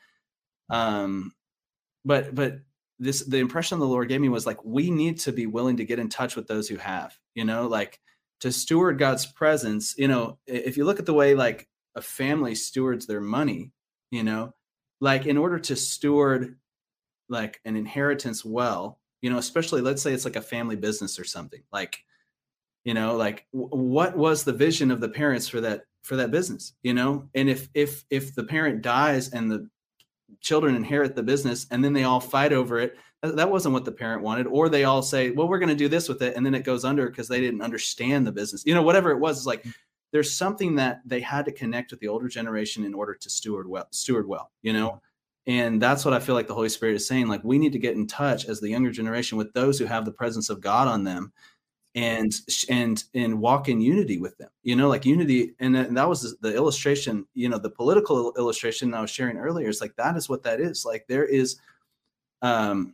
C: Um but but this the impression the Lord gave me was like we need to be willing to get in touch with those who have, you know, like to steward God's presence, you know, if you look at the way like a family stewards their money, you know, like in order to steward like an inheritance well, you know, especially let's say it's like a family business or something, like you know like w- what was the vision of the parents for that for that business you know? And if if if the parent dies and the children inherit the business and then they all fight over it Uh, that wasn't what the parent wanted or they all say well we're going to do this with it and then it goes under because they didn't understand the business. You know whatever it was it's like mm. there's something that they had to connect with the older generation in order to steward well steward well you know? Mm. And that's what i feel like the holy spirit is saying like we need to get in touch as the younger generation with those who have the presence of god on them and and and walk in unity with them you know? Like unity and, that was the illustration you know the political illustration i was sharing earlier is like that is what that is. Like there is um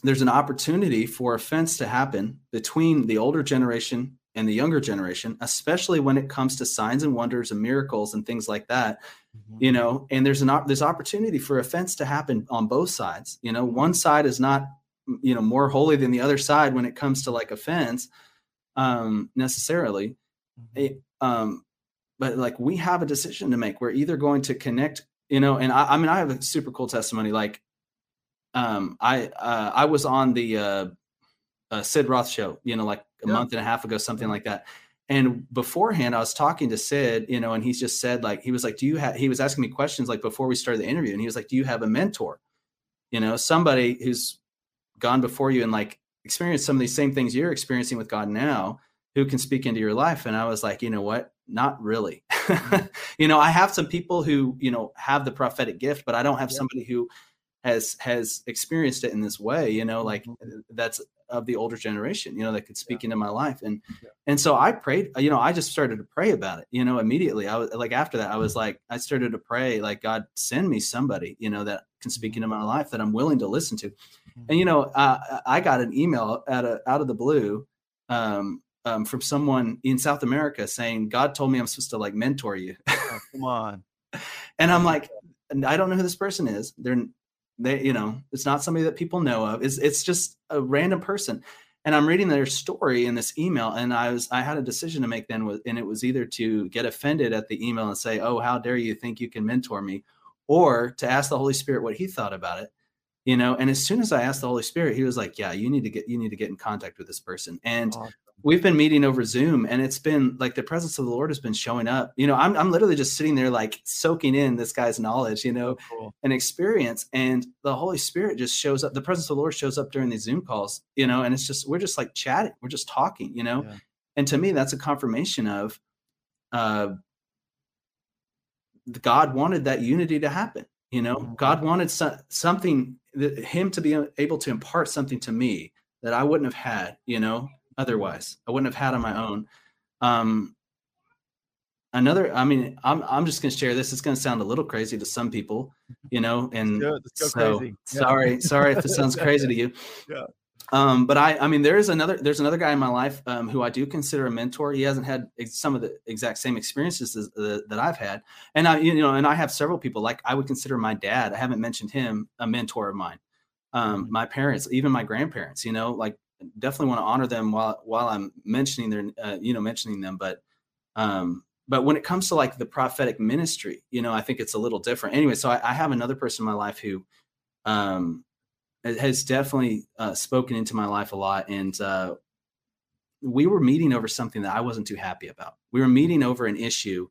C: there's an opportunity for offense to happen between the older generation and the younger generation especially when it comes to signs and wonders and miracles and things like that mm-hmm. you know and there's an there's opportunity for offense to happen on both sides you know one side is not you know more holy than the other side when it comes to like offense um necessarily mm-hmm. it, um but like we have a decision to make we're either going to connect you know and i, I mean i have a super cool testimony like um i uh i was on the uh, uh sid roth show you know like a yeah. month and a half ago something like that and beforehand i was talking to sid you know and he's just said like he was like do you have he was asking me questions like before we started the interview and he was like do you have a mentor you know somebody who's gone before you and like experienced some of these same things you're experiencing with God now who can speak into your life and i was like you know what not really mm-hmm. you know i have some people who you know have the prophetic gift but i don't have yeah. somebody who has has experienced it in this way you know like mm-hmm. that's of the older generation you know that could speak yeah. into my life and yeah. and so i prayed you know i just started to pray about it you know immediately i was like after that i was like i started to pray like god send me somebody you know that can speak into my life that i'm willing to listen to and you know, uh, I got an email out of out of the blue um, um, from someone in South America saying, "God told me I'm supposed to like mentor you."
B: oh, come on.
C: and I'm like, I don't know who this person is. They're they, you know, it's not somebody that people know of. It's it's just a random person. And I'm reading their story in this email, and I was I had a decision to make then, and it was either to get offended at the email and say, "Oh, how dare you think you can mentor me," or to ask the Holy Spirit what He thought about it you know and as soon as i asked the holy spirit he was like yeah you need to get you need to get in contact with this person and awesome. We've been meeting over zoom and it's been like the presence of the lord has been showing up you know i'm, I'm literally just sitting there like soaking in this guy's knowledge you know cool. and experience and the holy spirit just shows up the presence of the lord shows up during these zoom calls you know and it's just we're just like chatting we're just talking you know yeah. and to me that's a confirmation of uh god wanted that unity to happen you know mm-hmm. god wanted so, something that, him to be able to impart something to me that i wouldn't have had you know otherwise i wouldn't have had on my own um another i mean i'm, I'm just going to share this it's going to sound a little crazy to some people you know and so yeah. sorry sorry if it sounds crazy to you yeah um, but I, I mean, there is another, there's another guy in my life um, who I do consider a mentor. He hasn't had ex- some of the exact same experiences as, uh, that I've had, and I, you know, and I have several people like I would consider my dad. I haven't mentioned him a mentor of mine. Um, mm-hmm. my parents, even my grandparents, you know, like definitely want to honor them while while I'm mentioning their, uh, you know, mentioning them. But, um, but when it comes to like the prophetic ministry, you know, I think it's a little different. Anyway, so I, I have another person in my life who, um, has definitely uh, spoken into my life a lot. And uh, we were meeting over something that I wasn't too happy about. We were meeting over an issue,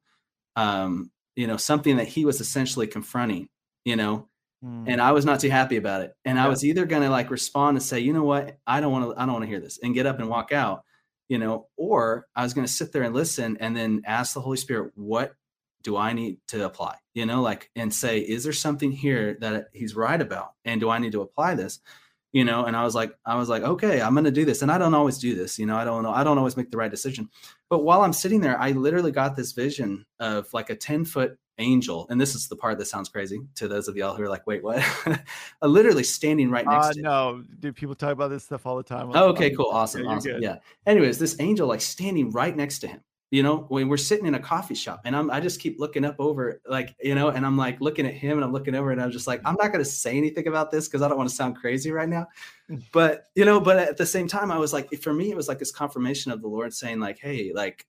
C: um, you know, something that he was essentially confronting, you know, mm. and I was not too happy about it. And yeah. I was either going to like respond and say, you know what, I don't want to, I don't want to hear this, and get up and walk out, you know, or I was going to sit there and listen and then ask the Holy Spirit, what do I need to apply? You know, like and say, is there something here that he's right about? And do I need to apply this? You know, and I was like, I was like, okay, I'm gonna do this. And I don't always do this, you know, I don't know, I don't always make the right decision. But while I'm sitting there, I literally got this vision of like a 10 foot angel. And this is the part that sounds crazy to those of y'all who are like, wait, what? literally standing right next uh, to
B: No, do people talk about this stuff all the time?
C: Oh, okay, cool. Awesome. Yeah, awesome. Yeah. Anyways, this angel like standing right next to him you know when we're sitting in a coffee shop and i'm i just keep looking up over like you know and i'm like looking at him and i'm looking over and i'm just like i'm not going to say anything about this because i don't want to sound crazy right now mm. but you know but at the same time i was like for me it was like this confirmation of the lord saying like hey like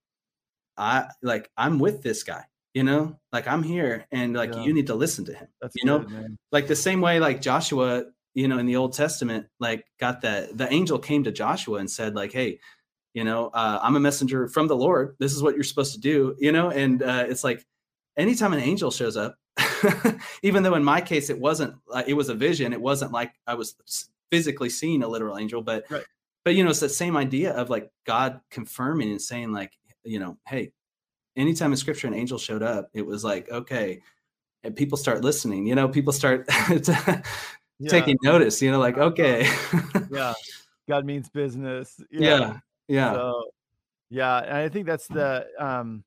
C: i like i'm with this guy you know? Like i'm here and like yeah. you need to listen to him That's you know? like the same way like joshua you know in the old testament like got that the angel came to joshua and said like hey you know uh, i'm a messenger from the lord. This is what you're supposed to do you know? And uh, it's like anytime an angel shows up even though in my case it wasn't uh, it was a vision it wasn't like i was physically seeing a literal angel but
B: right.
C: but you know it's that same idea of like god confirming and saying like you know hey anytime in scripture an angel showed up it was like okay and people start listening you know people start yeah. taking notice you know like okay.
B: Yeah. God means business.
C: Yeah. Yeah.
B: So, yeah and i think that's the um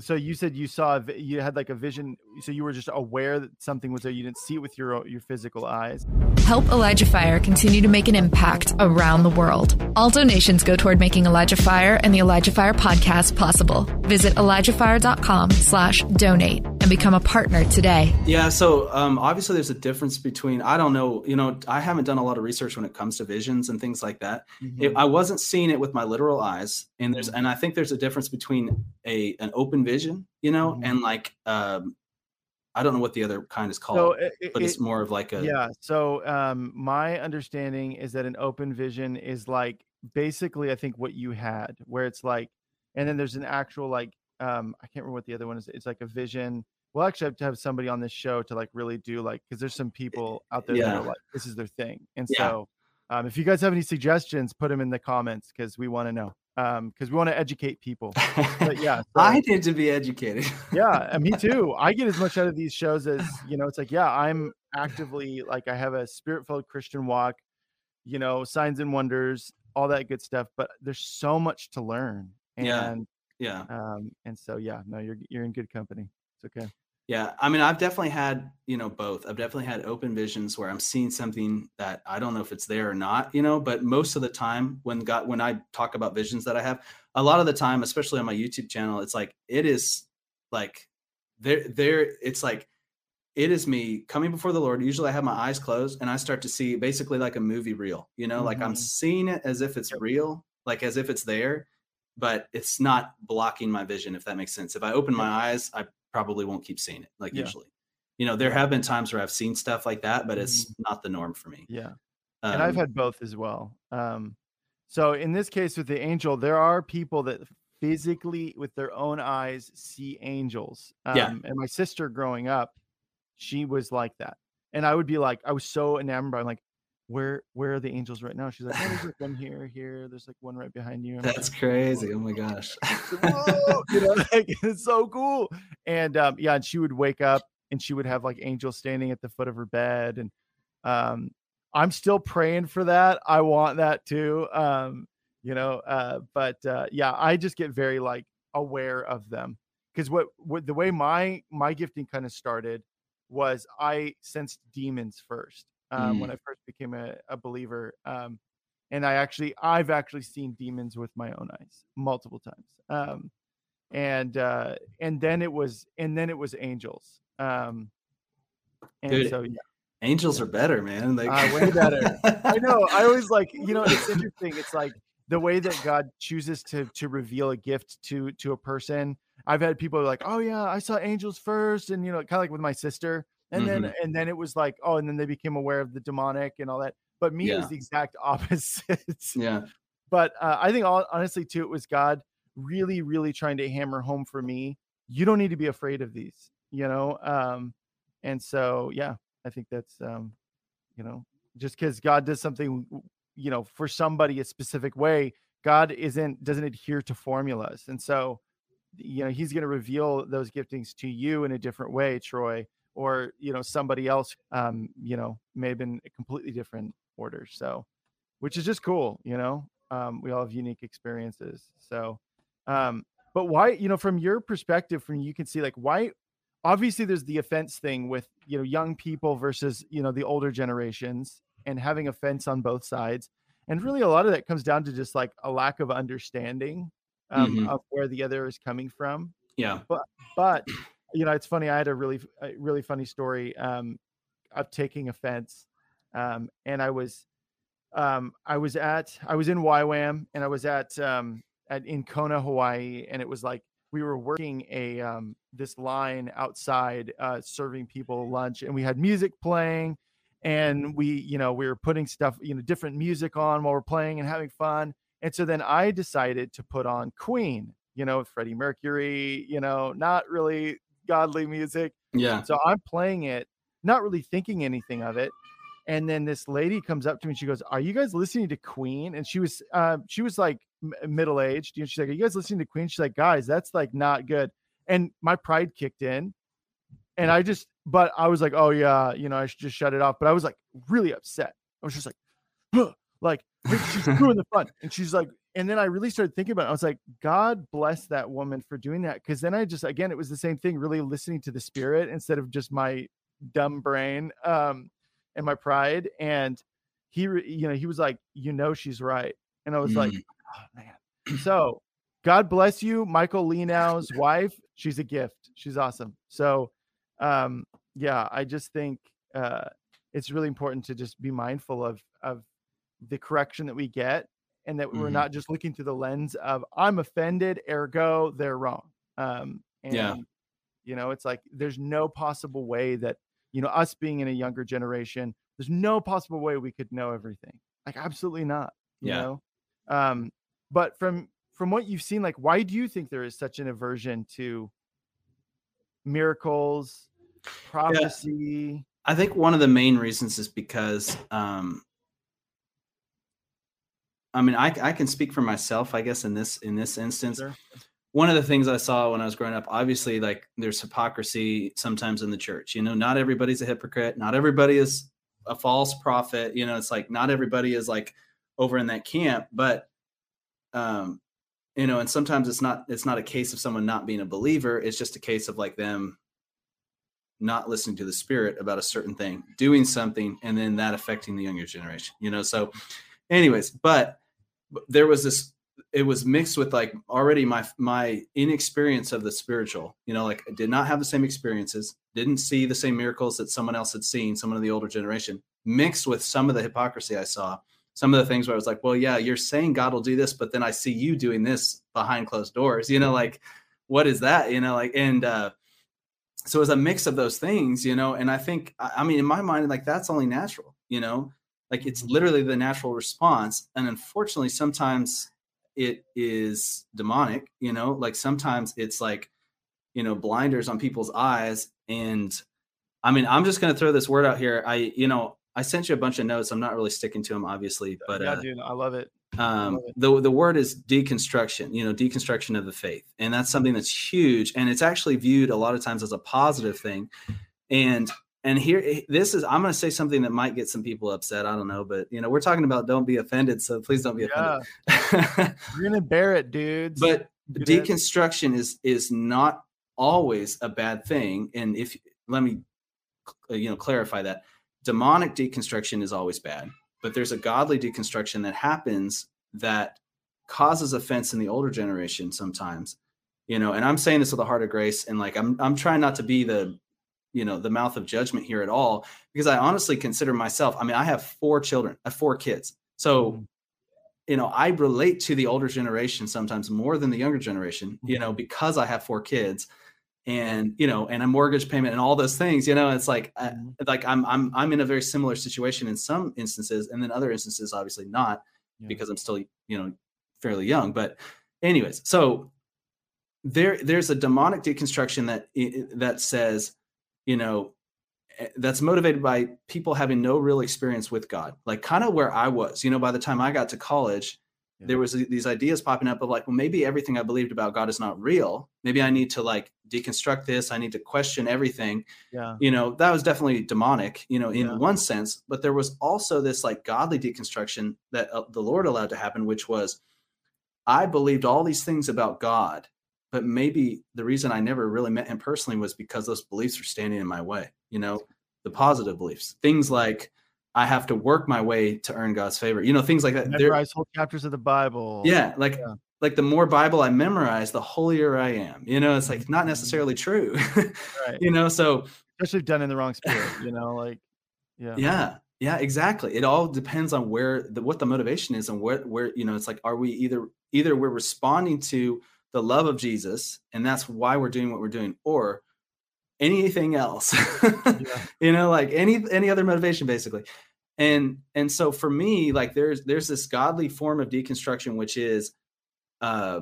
B: so you said you saw you had like a vision. So you were just aware that something was there. You didn't see it with your your physical eyes.
A: Help Elijah Fire continue to make an impact around the world. All donations go toward making Elijah Fire and the Elijah Fire podcast possible. Visit ElijahFire.com/slash/donate and become a partner today.
C: Yeah. So um, obviously, there's a difference between I don't know. You know, I haven't done a lot of research when it comes to visions and things like that. Mm-hmm. It, I wasn't seeing it with my literal eyes, and there's and I think there's a difference between a an open vision, you know, mm-hmm. and like um, I don't know what the other kind is called, so it, but it's more of like a
B: yeah. So um, my understanding is that an open vision is like basically I think what you had, where it's like, and then there's an actual like um, I can't remember what the other one is. It's like a vision. We'll actually have to have somebody on this show to like really do like because there's some people out there yeah. that are like this is their thing, and yeah. so um, if you guys have any suggestions, put them in the comments because we want to know um because we want to educate people. But yeah
C: so, i need to be educated.
B: Yeah and me too. I get as much out of these shows as you know it's like yeah i'm actively like i have a spirit filled christian walk you know signs and wonders all that good stuff but there's so much to learn and
C: yeah yeah.
B: um and so yeah no you're you're in good company. It's okay
C: yeah, I mean, I've definitely had, you know, both. I've definitely had open visions where I'm seeing something that I don't know if it's there or not, you know, but most of the time when God when I talk about visions that I have, a lot of the time, especially on my YouTube channel, it's like it is like there there it's like it is me coming before the Lord. Usually I have my eyes closed and I start to see basically like a movie reel, you know, mm-hmm. like I'm mm-hmm. seeing it as if it's real, like as if it's there, but it's not blocking my vision, if that makes sense. If I open my eyes, I probably won't keep seeing it like yeah. usually. You know, there have been times where I've seen stuff like that, but it's mm-hmm. not the norm for me.
B: Yeah. Um, and I've um had both as well. Um, so in this case with the angel, there are people that physically with their own eyes see angels. Um, yeah. and my sister growing up, she was like that. And I would be like, I was so enamored by like, where where are the angels right now? She's like, oh, there's like one here, here. There's like one right behind you.
C: That's like, crazy. Oh my gosh.
B: you know, like, it's so cool. And um, yeah, and she would wake up and she would have like angels standing at the foot of her bed. And um, I'm still praying for that. I want that too. Um, you know, uh, but uh, yeah, I just get very like aware of them because what, what the way my my gifting kind of started was I sensed demons first um, mm. when I first became a, a believer. Um, and I actually, I've actually seen demons with my own eyes multiple times. Um, and uh, and then it was, and then it was angels. Um,
C: and Dude, so yeah. Angels are better, man.
B: Like uh, way better. I know. I always like, you know, it's interesting. It's like the way that God chooses to to reveal a gift to to a person. I've had people like, "Oh yeah, I saw angels first, and you know, kind of like with my sister and mm-hmm. then and then it was like oh and then they became aware of the demonic and all that. But me yeah. was the exact opposite.
C: Yeah.
B: But uh, i think all, honestly too it was god really really trying to hammer home for me you don't need to be afraid of these you know? Um and so yeah i think that's um you know just because god does something you know for somebody a specific way god isn't doesn't adhere to formulas. And so you know he's going to reveal those giftings to you in a different way troy or you know somebody else um you know may have been a completely different order so which is just cool you know um we all have unique experiences so um but why you know from your perspective from you can see like why obviously there's the offense thing with you know young people versus you know the older generations and having offense on both sides and really a lot of that comes down to just like a lack of understanding um, mm-hmm. of where the other is coming from
C: yeah
B: but but you know, it's funny. I had a really, a really funny story um, of taking offense, um, and I was, um, I was at, I was in YWAM, and I was at, um, at in Kona, Hawaii, and it was like we were working a um, this line outside, uh, serving people lunch, and we had music playing, and we, you know, we were putting stuff, you know, different music on while we're playing and having fun, And so then I decided to put on Queen, you know, Freddie Mercury, you know, not really godly music.
C: Yeah.
B: So I'm playing it, not really thinking anything of it. And then this lady comes up to me and she goes, "Are you guys listening to Queen?" And she was, uh, she was like m- middle aged. You know, she's like, "Are you guys listening to Queen?" She's like, "Guys, that's like not good." And my pride kicked in, and I just, but I was like, "Oh yeah, you know, I should just shut it off." But I was like really upset. I was just like, huh, like she's doing the fun, and she's like, and then I really started thinking about it. I was like, God bless that woman for doing that. Cause then I just, again, it was the same thing, really listening to the spirit instead of just my dumb brain um, and my pride. And he, you know, he was like, you know, she's right. And I was mm. like, oh man. So God bless you, Michael Lenow's wife. She's a gift. She's awesome. So, um, yeah, I just think uh, it's really important to just be mindful of, of the correction that we get and that mm-hmm. we're not just looking through the lens of I'm offended, ergo they're wrong. Um, and yeah. you know, it's like there's no possible way that you know us being in a younger generation, there's no possible way we could know everything. Like absolutely not. You yeah. know, um, but from from what you've seen, like why do you think there is such an aversion to miracles, prophecy?
C: Yeah. I think one of the main reasons is because um, I mean, I, I can speak for myself, I guess, in this in this instance. Sure. One of the things I saw when I was growing up, obviously, like there's hypocrisy sometimes in the church. You know, not everybody's a hypocrite. Not everybody is a false prophet. You know, it's like not everybody is like over in that camp. But, um, you know, and sometimes it's not it's not a case of someone not being a believer. It's just a case of like them not listening to the spirit about a certain thing, doing something, and then that affecting the younger generation. You know, so, anyways, but there was this it was mixed with like already my my inexperience of the spiritual you know like i did not have the same experiences didn't see the same miracles that someone else had seen someone of the older generation mixed with some of the hypocrisy i saw some of the things where i was like well yeah you're saying god will do this but then i see you doing this behind closed doors you know like what is that? you know like and uh so it was a mix of those things you know and i think i mean in my mind like that's only natural you know like it's literally the natural response. And unfortunately, sometimes it is demonic, you know, like sometimes it's like, you know, blinders on people's eyes. And I mean, I'm just going to throw this word out here. I, you know, I sent you a bunch of notes. I'm not really sticking to them, obviously, but
B: yeah, uh, dude, I love it.
C: Um, the the word is deconstruction. You know, deconstruction of the faith, and that's something that's huge, and it's actually viewed a lot of times as a positive thing. And and here eh, this is i'm going to say something that might get some people upset i don't know but you know we're talking about don't be offended so please don't be offended
B: yeah. you're going to bear it dudes.
C: But deconstruction is is not always a bad thing and if let me you know clarify that. Demonic deconstruction is always bad but there's a godly deconstruction that happens that causes offense in the older generation sometimes you know and i'm saying this with a heart of grace and like i'm i'm trying not to be the you know the mouth of judgment here at all because i honestly consider myself i mean i have four children i have four kids so mm-hmm. you know i relate to the older generation sometimes more than the younger generation you know mm-hmm. because i have four kids and you know and a mortgage payment and all those things you know it's like mm-hmm. I, like i'm i'm i'm in a very similar situation in some instances and then other instances obviously not yeah. because i'm still you know fairly young but anyways so there there's a demonic deconstruction that that says you know, eh, that's motivated by people having no real experience with God. Like kind of where I was, you know, by the time I got to college, yeah. there was these ideas popping up of like, well, maybe everything I believed about God is not real. Maybe I need to like deconstruct this. I need to question everything.
B: Yeah.
C: You know, that was definitely demonic, you know, in yeah. one sense, but there was also this like godly deconstruction that uh, the Lord allowed to happen, which was I believed all these things about God but maybe the reason I never really met him personally was because those beliefs were standing in my way. You know, the positive beliefs, things like I have to work my way to earn God's favor. You know, things like that.
B: Memorize whole chapters of the Bible.
C: Yeah, like yeah. like the more Bible I memorize, the holier I am. You know, it's like not mm-hmm. necessarily true. right. You know, so
B: especially done in the wrong spirit. You know, like yeah,
C: yeah. Yeah, exactly. It all depends on where the what the motivation is and where where you know it's like are we either either we're responding to the love of Jesus, and that's why we're doing what we're doing, or anything else. yeah. You know, like any any other motivation, basically. and and so for me like there's there's this godly form of deconstruction which is uh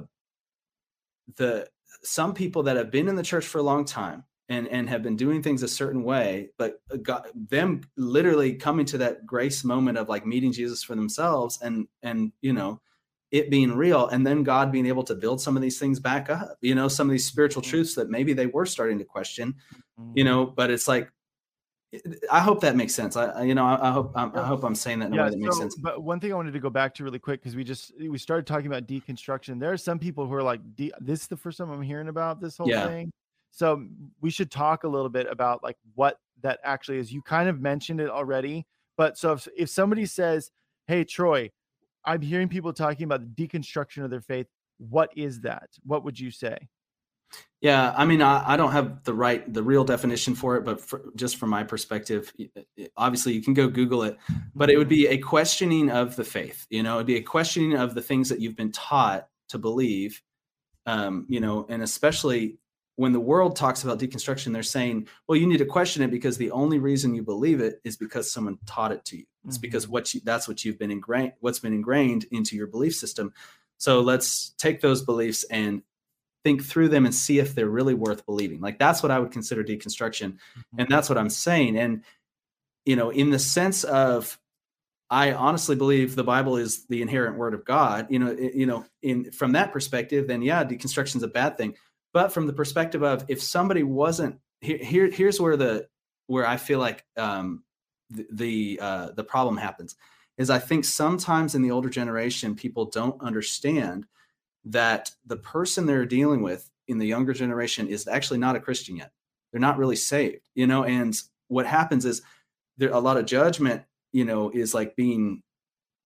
C: the some people that have been in the church for a long time and and have been doing things a certain way but got them literally coming to that grace moment of like meeting jesus for themselves and and you know it being real and then god being able to build some of these things back up you know some of these spiritual truths that maybe they were starting to question you mm-hmm. know but it's like I hope that makes sense. I, you know, I, I hope, I'm, i hope I'm saying that in yeah, a way that so, makes sense.
B: But one thing I wanted to go back to really quick because we just we started talking about deconstruction. There are some people who are like, "This is the first time I'm hearing about this whole yeah. thing." So we should talk a little bit about like what that actually is. You kind of mentioned it already, but so if if somebody says, "Hey, Troy," I'm hearing people talking about the deconstruction of their faith. What is that? What would you say?
C: Yeah, I mean, I, I, don't have the right, the real definition for it, but for, just from my perspective, obviously you can go Google it, but it would be a questioning of the faith. You know, it'd be a questioning of the things that you've been taught to believe. Um, you know, and especially when the world talks about deconstruction, they're saying, well, you need to question it because the only reason you believe it is because someone taught it to you. It's mm-hmm. because what you, that's what you've been ingrained, what's been ingrained into your belief system. So let's take those beliefs and think through them and see if they're really worth believing. Like that's what I would consider deconstruction. Mm-hmm. And that's what I'm saying. And, you know, in the sense of, I honestly believe the Bible is the inherent word of God. You know, you know, in from that perspective, then yeah, deconstruction is a bad thing. But from the perspective of if somebody wasn't here, here here's where the where I feel like um, the the, uh, the problem happens is I think sometimes in the older generation people don't understand that the person they're dealing with in the younger generation is actually not a Christian yet. They're not really saved, you know. And what happens is there a lot of judgment, you know, is like being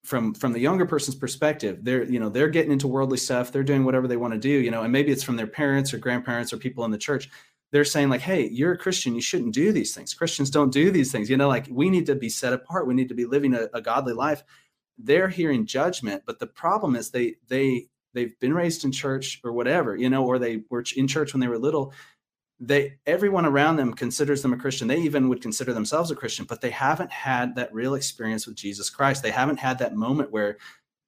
C: from from the younger person's perspective. They're you know they're getting into worldly stuff. They're doing whatever they want to do, you know. And maybe it's from their parents or grandparents or people in the church. They're saying like, "Hey, you're a Christian. You shouldn't do these things. Christians don't do these things." You know, like we need to be set apart. We need to be living a, a godly life. They're hearing judgment, but the problem is they they they've been raised in church or whatever, you know, or they were in church when they were little. They everyone around them considers them a Christian. They even would consider themselves a Christian, but they haven't had that real experience with Jesus Christ. They haven't had that moment where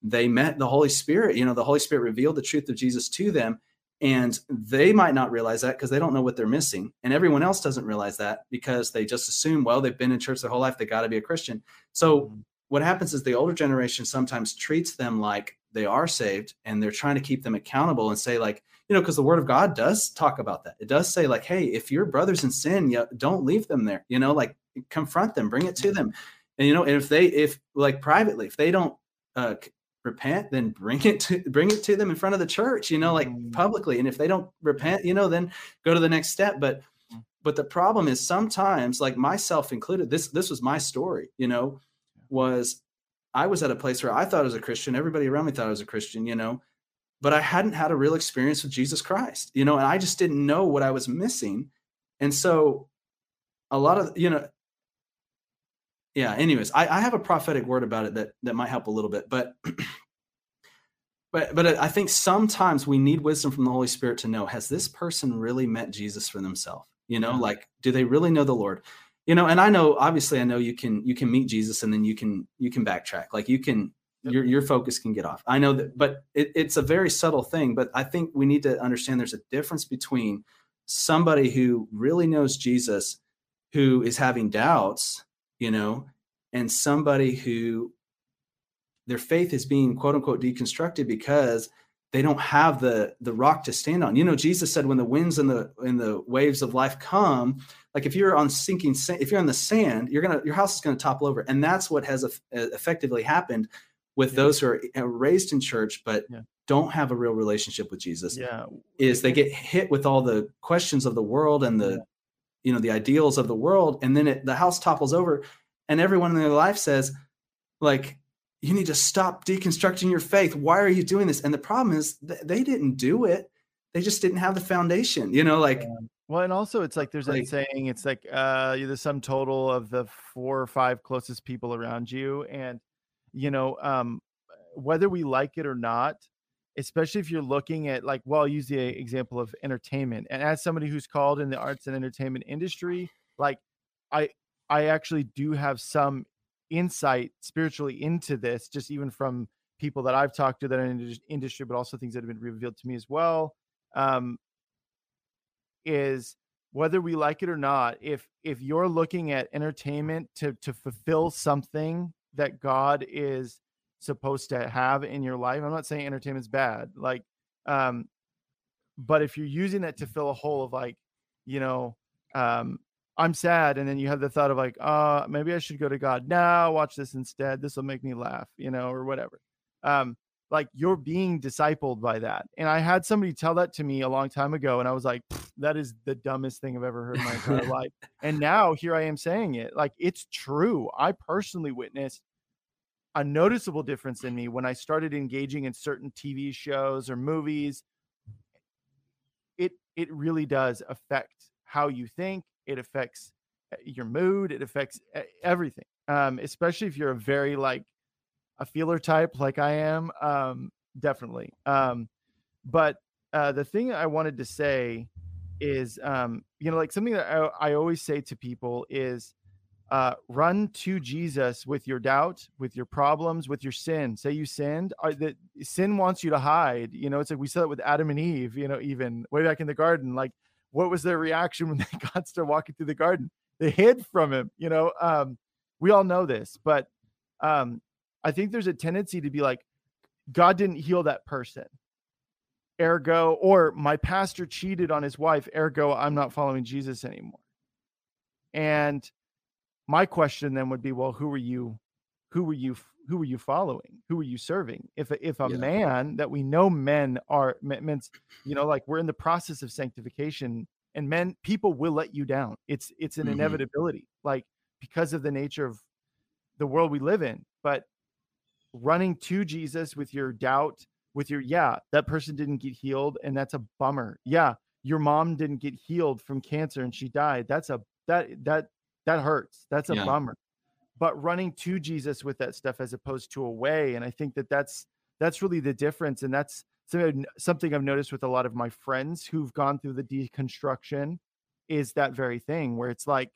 C: they met the Holy Spirit. You know, the Holy Spirit revealed the truth of Jesus to them. And they might not realize that because they don't know what they're missing. And everyone else doesn't realize that because they just assume, well, they've been in church their whole life. They got to be a Christian. So mm-hmm. what happens is the older generation sometimes treats them like they are saved and they're trying to keep them accountable and say like you know because the word of god does talk about that. It does say like hey if your brothers in sin you don't leave them there you know like confront them bring it to them. And you know and if they if like privately if they don't uh repent then bring it to bring it to them in front of the church you know like mm. publicly. And if they don't repent you know then go to the next step. But but the problem is sometimes like myself included this this was my story you know was I was at a place where I thought I was a Christian. Everybody around me thought I was a Christian, you know, but I hadn't had a real experience with Jesus Christ, you know, and I just didn't know what I was missing. And so a lot of, you know, yeah, anyways, I, I have a prophetic word about it that that might help a little bit, but but but I think sometimes we need wisdom from the Holy Spirit to know has this person really met Jesus for themselves? You know, mm-hmm. like do they really know the Lord? you know and i know obviously i know you can you can meet jesus and then you can you can backtrack like you can your your focus can get off. I know that but it, it's a very subtle thing but i think we need to understand there's a difference between somebody who really knows jesus who is having doubts you know and somebody who their faith is being quote unquote deconstructed because they don't have the the rock to stand on. You know, Jesus said when the winds and the and the waves of life come, like if you're on sinking if you're on the sand, you're gonna your house is gonna topple over, and that's what has effectively happened with yeah. those who are raised in church but yeah. don't have a real relationship with Jesus.
B: Yeah,
C: is they get hit with all the questions of the world and the yeah. you know the ideals of the world, and then it, the house topples over, and everyone in their life says like you need to stop deconstructing your faith. Why are you doing this? And the problem is th- they didn't do it. They just didn't have the foundation, you know, like.
B: Well, and also it's like there's like, saying, it's like uh, you're the sum total of the four or five closest people around you. And, you know, um, whether we like it or not, especially if you're looking at like, well, I'll use the example of entertainment. And as somebody who's called in the arts and entertainment industry, like I, I actually do have some insight spiritually into this, just even from people that I've talked to that are in the industry, but also things that have been revealed to me as well, um, is whether we like it or not. If if you're looking at entertainment to to fulfill something that God is supposed to have in your life, I'm not saying entertainment's bad, like, um, but if you're using that to fill a hole of like, you know, um, I'm sad, and then you have the thought of like, uh, maybe I should go to God now, watch this instead. This will make me laugh, you know, or whatever. Um, like you're being discipled by that. And I had somebody tell that to me a long time ago, and I was like, that is the dumbest thing I've ever heard in my entire life. And now here I am saying it. Like it's true. I personally witnessed a noticeable difference in me when I started engaging in certain TV shows or movies. It it really does affect how you think. It affects eh, your mood. It affects eh, everything. Um, especially if you're a very like a feeler type like I am. Um, definitely. Um, but uh, the thing I wanted to say is, um, you know, like something that I, I always say to people is uh, run to Jesus with your doubt, with your problems, with your sin. Say you sinned. Uh, that sin wants you to hide. You know, it's like we saw it with Adam and Eve. You know, even way back in the garden. Like, what was their reaction when they got started walking through the garden? They hid from him. You know, um, we all know this, but um, I think there's a tendency to be like, God didn't heal that person. Ergo, or my pastor cheated on his wife. Ergo, I'm not following Jesus anymore. And my question then would be, well, who were you? Who were you? Who were you following? Who were you serving? If a, if a yeah. man that we know men are meant, you know, like we're in the process of sanctification, and men, people will let you down. It's it's an mm-hmm. inevitability, like because of the nature of the world we live in. But running to Jesus with your doubt, with your, yeah, that person didn't get healed and that's a bummer. Yeah, your mom didn't get healed from cancer and she died. That's a, that, that, that hurts. That's a yeah. bummer. But running to Jesus with that stuff as opposed to away. And I think that that's, that's really the difference. And that's something I've noticed with a lot of my friends who've gone through the deconstruction is that very thing where it's like,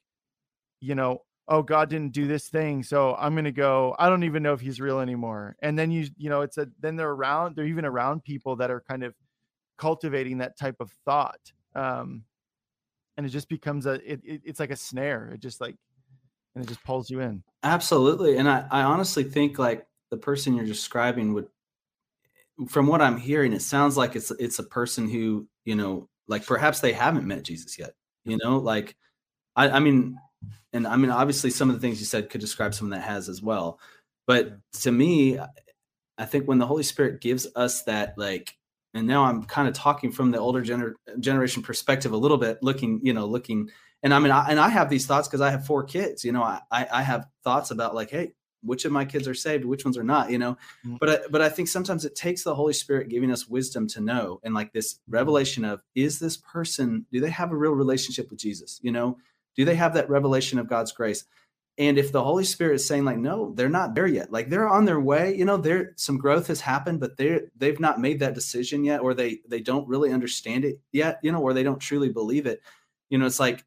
B: you know, oh god didn't do this thing so i'm gonna go i don't even know if he's real anymore. And then you you know it's a then they're around they're even around people that are kind of cultivating that type of thought um and it just becomes a it, it, it's like a snare it just like and it just pulls you in.
C: Absolutely and i i honestly think like the person you're describing would from what i'm hearing it sounds like it's it's a person who you know like perhaps they haven't met jesus yet you know like i i mean and I mean, obviously, some of the things you said could describe someone that has as well. But to me, I think when the Holy Spirit gives us that, like, and now I'm kind of talking from the older gener- generation perspective a little bit, looking, you know, looking, and I mean, I, and I have these thoughts because I have four kids. You know, I I have thoughts about like, hey, which of my kids are saved, which ones are not. You know, mm-hmm. but I, but I think sometimes it takes the Holy Spirit giving us wisdom to know, and like this revelation of, is this person, do they have a real relationship with Jesus? You know do they have that revelation of God's grace? And if the Holy Spirit is saying like, no, they're not there yet, like they're on their way, you know, there some growth has happened, but they're they've not made that decision yet, or they they don't really understand it yet, you know, or they don't truly believe it. You know, it's like,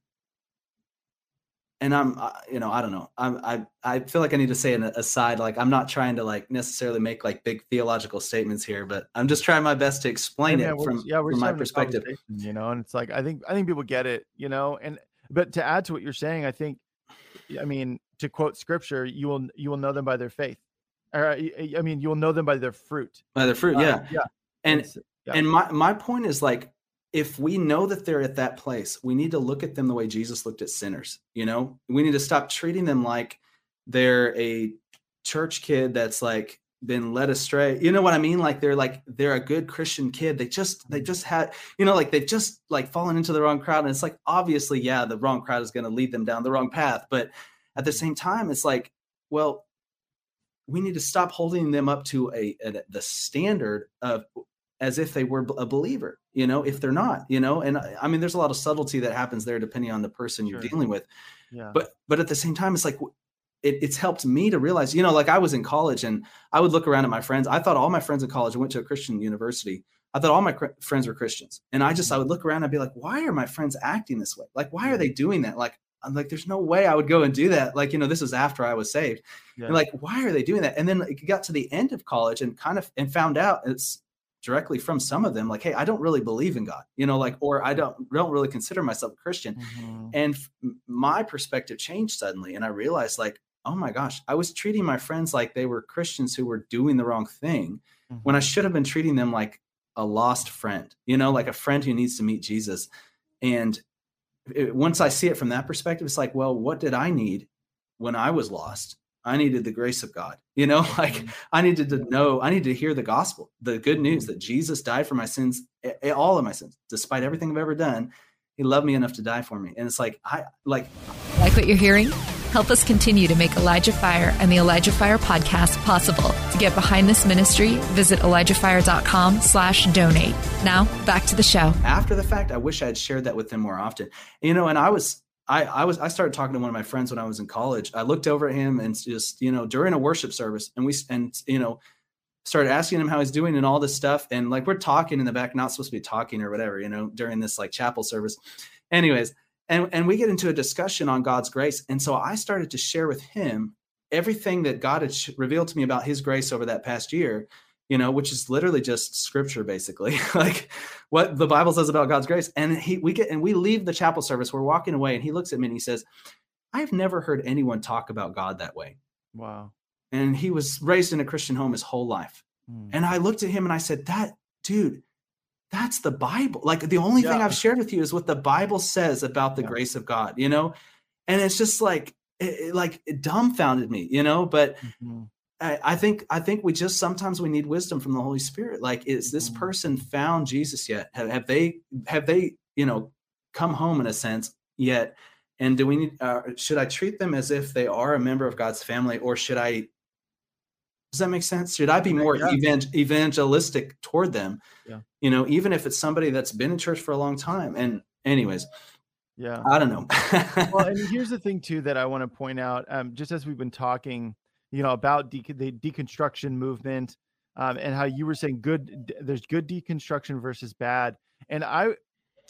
C: and I'm, uh, you know, I don't know. I'm, I, I feel like I need to say an aside. Like, I'm not trying to like necessarily make like big theological statements here, but I'm just trying my best to explain yeah, it from, yeah, from my perspective.
B: You know, and it's like I think I think people get it. You know, and but to add to what you're saying, I think, I mean, to quote scripture, you will you will know them by their faith. Or, I mean, you will know them by their fruit.
C: By their fruit, uh, yeah, yeah. And yeah. and my my point is like, if we know that they're at that place, we need to look at them the way Jesus looked at sinners. You know, we need to stop treating them like they're a church kid that's like been led astray. You know what I mean? Like they're like they're a good Christian kid. They just they mm-hmm. just had you know like they've just like fallen into the wrong crowd, and it's like obviously yeah the wrong crowd is going to lead them down the wrong path, but at the same time it's like well we need to stop holding them up to a, a the standard of as if they were a believer you know if they're not you know and i mean there's a lot of subtlety that happens there depending on the person you're dealing with yeah. but but at the same time it's like it, it's helped me to realize, you know, like I was in college and I would look around at my friends. I thought all my friends in college went to a Christian university. I thought all my cr- friends were Christians. And I just, I would look around and be like, why are my friends acting this way? Like, why are they doing that? Like, I'm like, there's no way I would go and do that. Like, you know, this is after I was saved. Yeah. And like, why are they doing that? And then it got to the end of college and kind of and found out it's directly from some of them, like, hey, I don't really believe in God, you know, like, or I don't don't really consider myself a Christian. Mm-hmm. And f- my perspective changed suddenly, and I realized, like, oh my gosh, I was treating my friends like they were Christians who were doing the wrong thing, mm-hmm. when I mm-hmm. should have been treating them like a lost friend, you know, like a friend who needs to meet Jesus. And it, once I see it from that perspective, it's like, well, what did I need when I was lost? I needed the grace of God. You know, like mm-hmm. I needed to know, I needed to hear the gospel, the good news that Jesus died for my sins, all of my sins, despite everything I've ever done. He loved me enough to die for me. And it's like, I like,
A: like what you're hearing? Help us continue to make Elijah Fire and the Elijah Fire podcast possible. To get behind this ministry, visit ElijahFire.com slash donate. Now back to the show.
C: After the fact, I wish I had shared that with them more often. You know, and I was I, I was I started talking to one of my friends when I was in college. I looked over at him and just, you know, during a worship service and we and you know, started asking him how he's doing and all this stuff. And like we're talking in the back, not supposed to be talking or whatever, you know, during this like chapel service. Anyways, and and we get into a discussion on God's grace. And so I started to share with him everything that God had revealed to me about his grace over that past year, you know, which is literally just scripture basically, like what the Bible says about God's grace. And he we get and we leave the chapel service, we're walking away and he looks at me and he says, "I've never heard anyone talk about God that way."
B: Wow.
C: And he was raised in a Christian home his whole life. Mm. And I looked at him and I said, "That dude, that's the Bible. Like the only yeah. thing I've shared with you is what the Bible says about the yeah. grace of God, you know? And it's just like, it, like it dumbfounded me, you know? But mm-hmm. I, I, think, I think we just sometimes we need wisdom from the Holy Spirit. Like, is this mm-hmm. person found Jesus yet? Have, have, they, have they, you know, come home in a sense yet? And do we need, uh, should I treat them as if they are a member of God's family or should I does that make sense? Should I be more yeah. evang- evangelistic toward them? Yeah. You know, even if it's somebody that's been in church for a long time. And, anyways,
B: yeah,
C: I don't know.
B: well, and here's the thing too that I want to point out. Um, just as we've been talking, you know, about de- the deconstruction movement, um, and how you were saying good, there's good deconstruction versus bad, and I,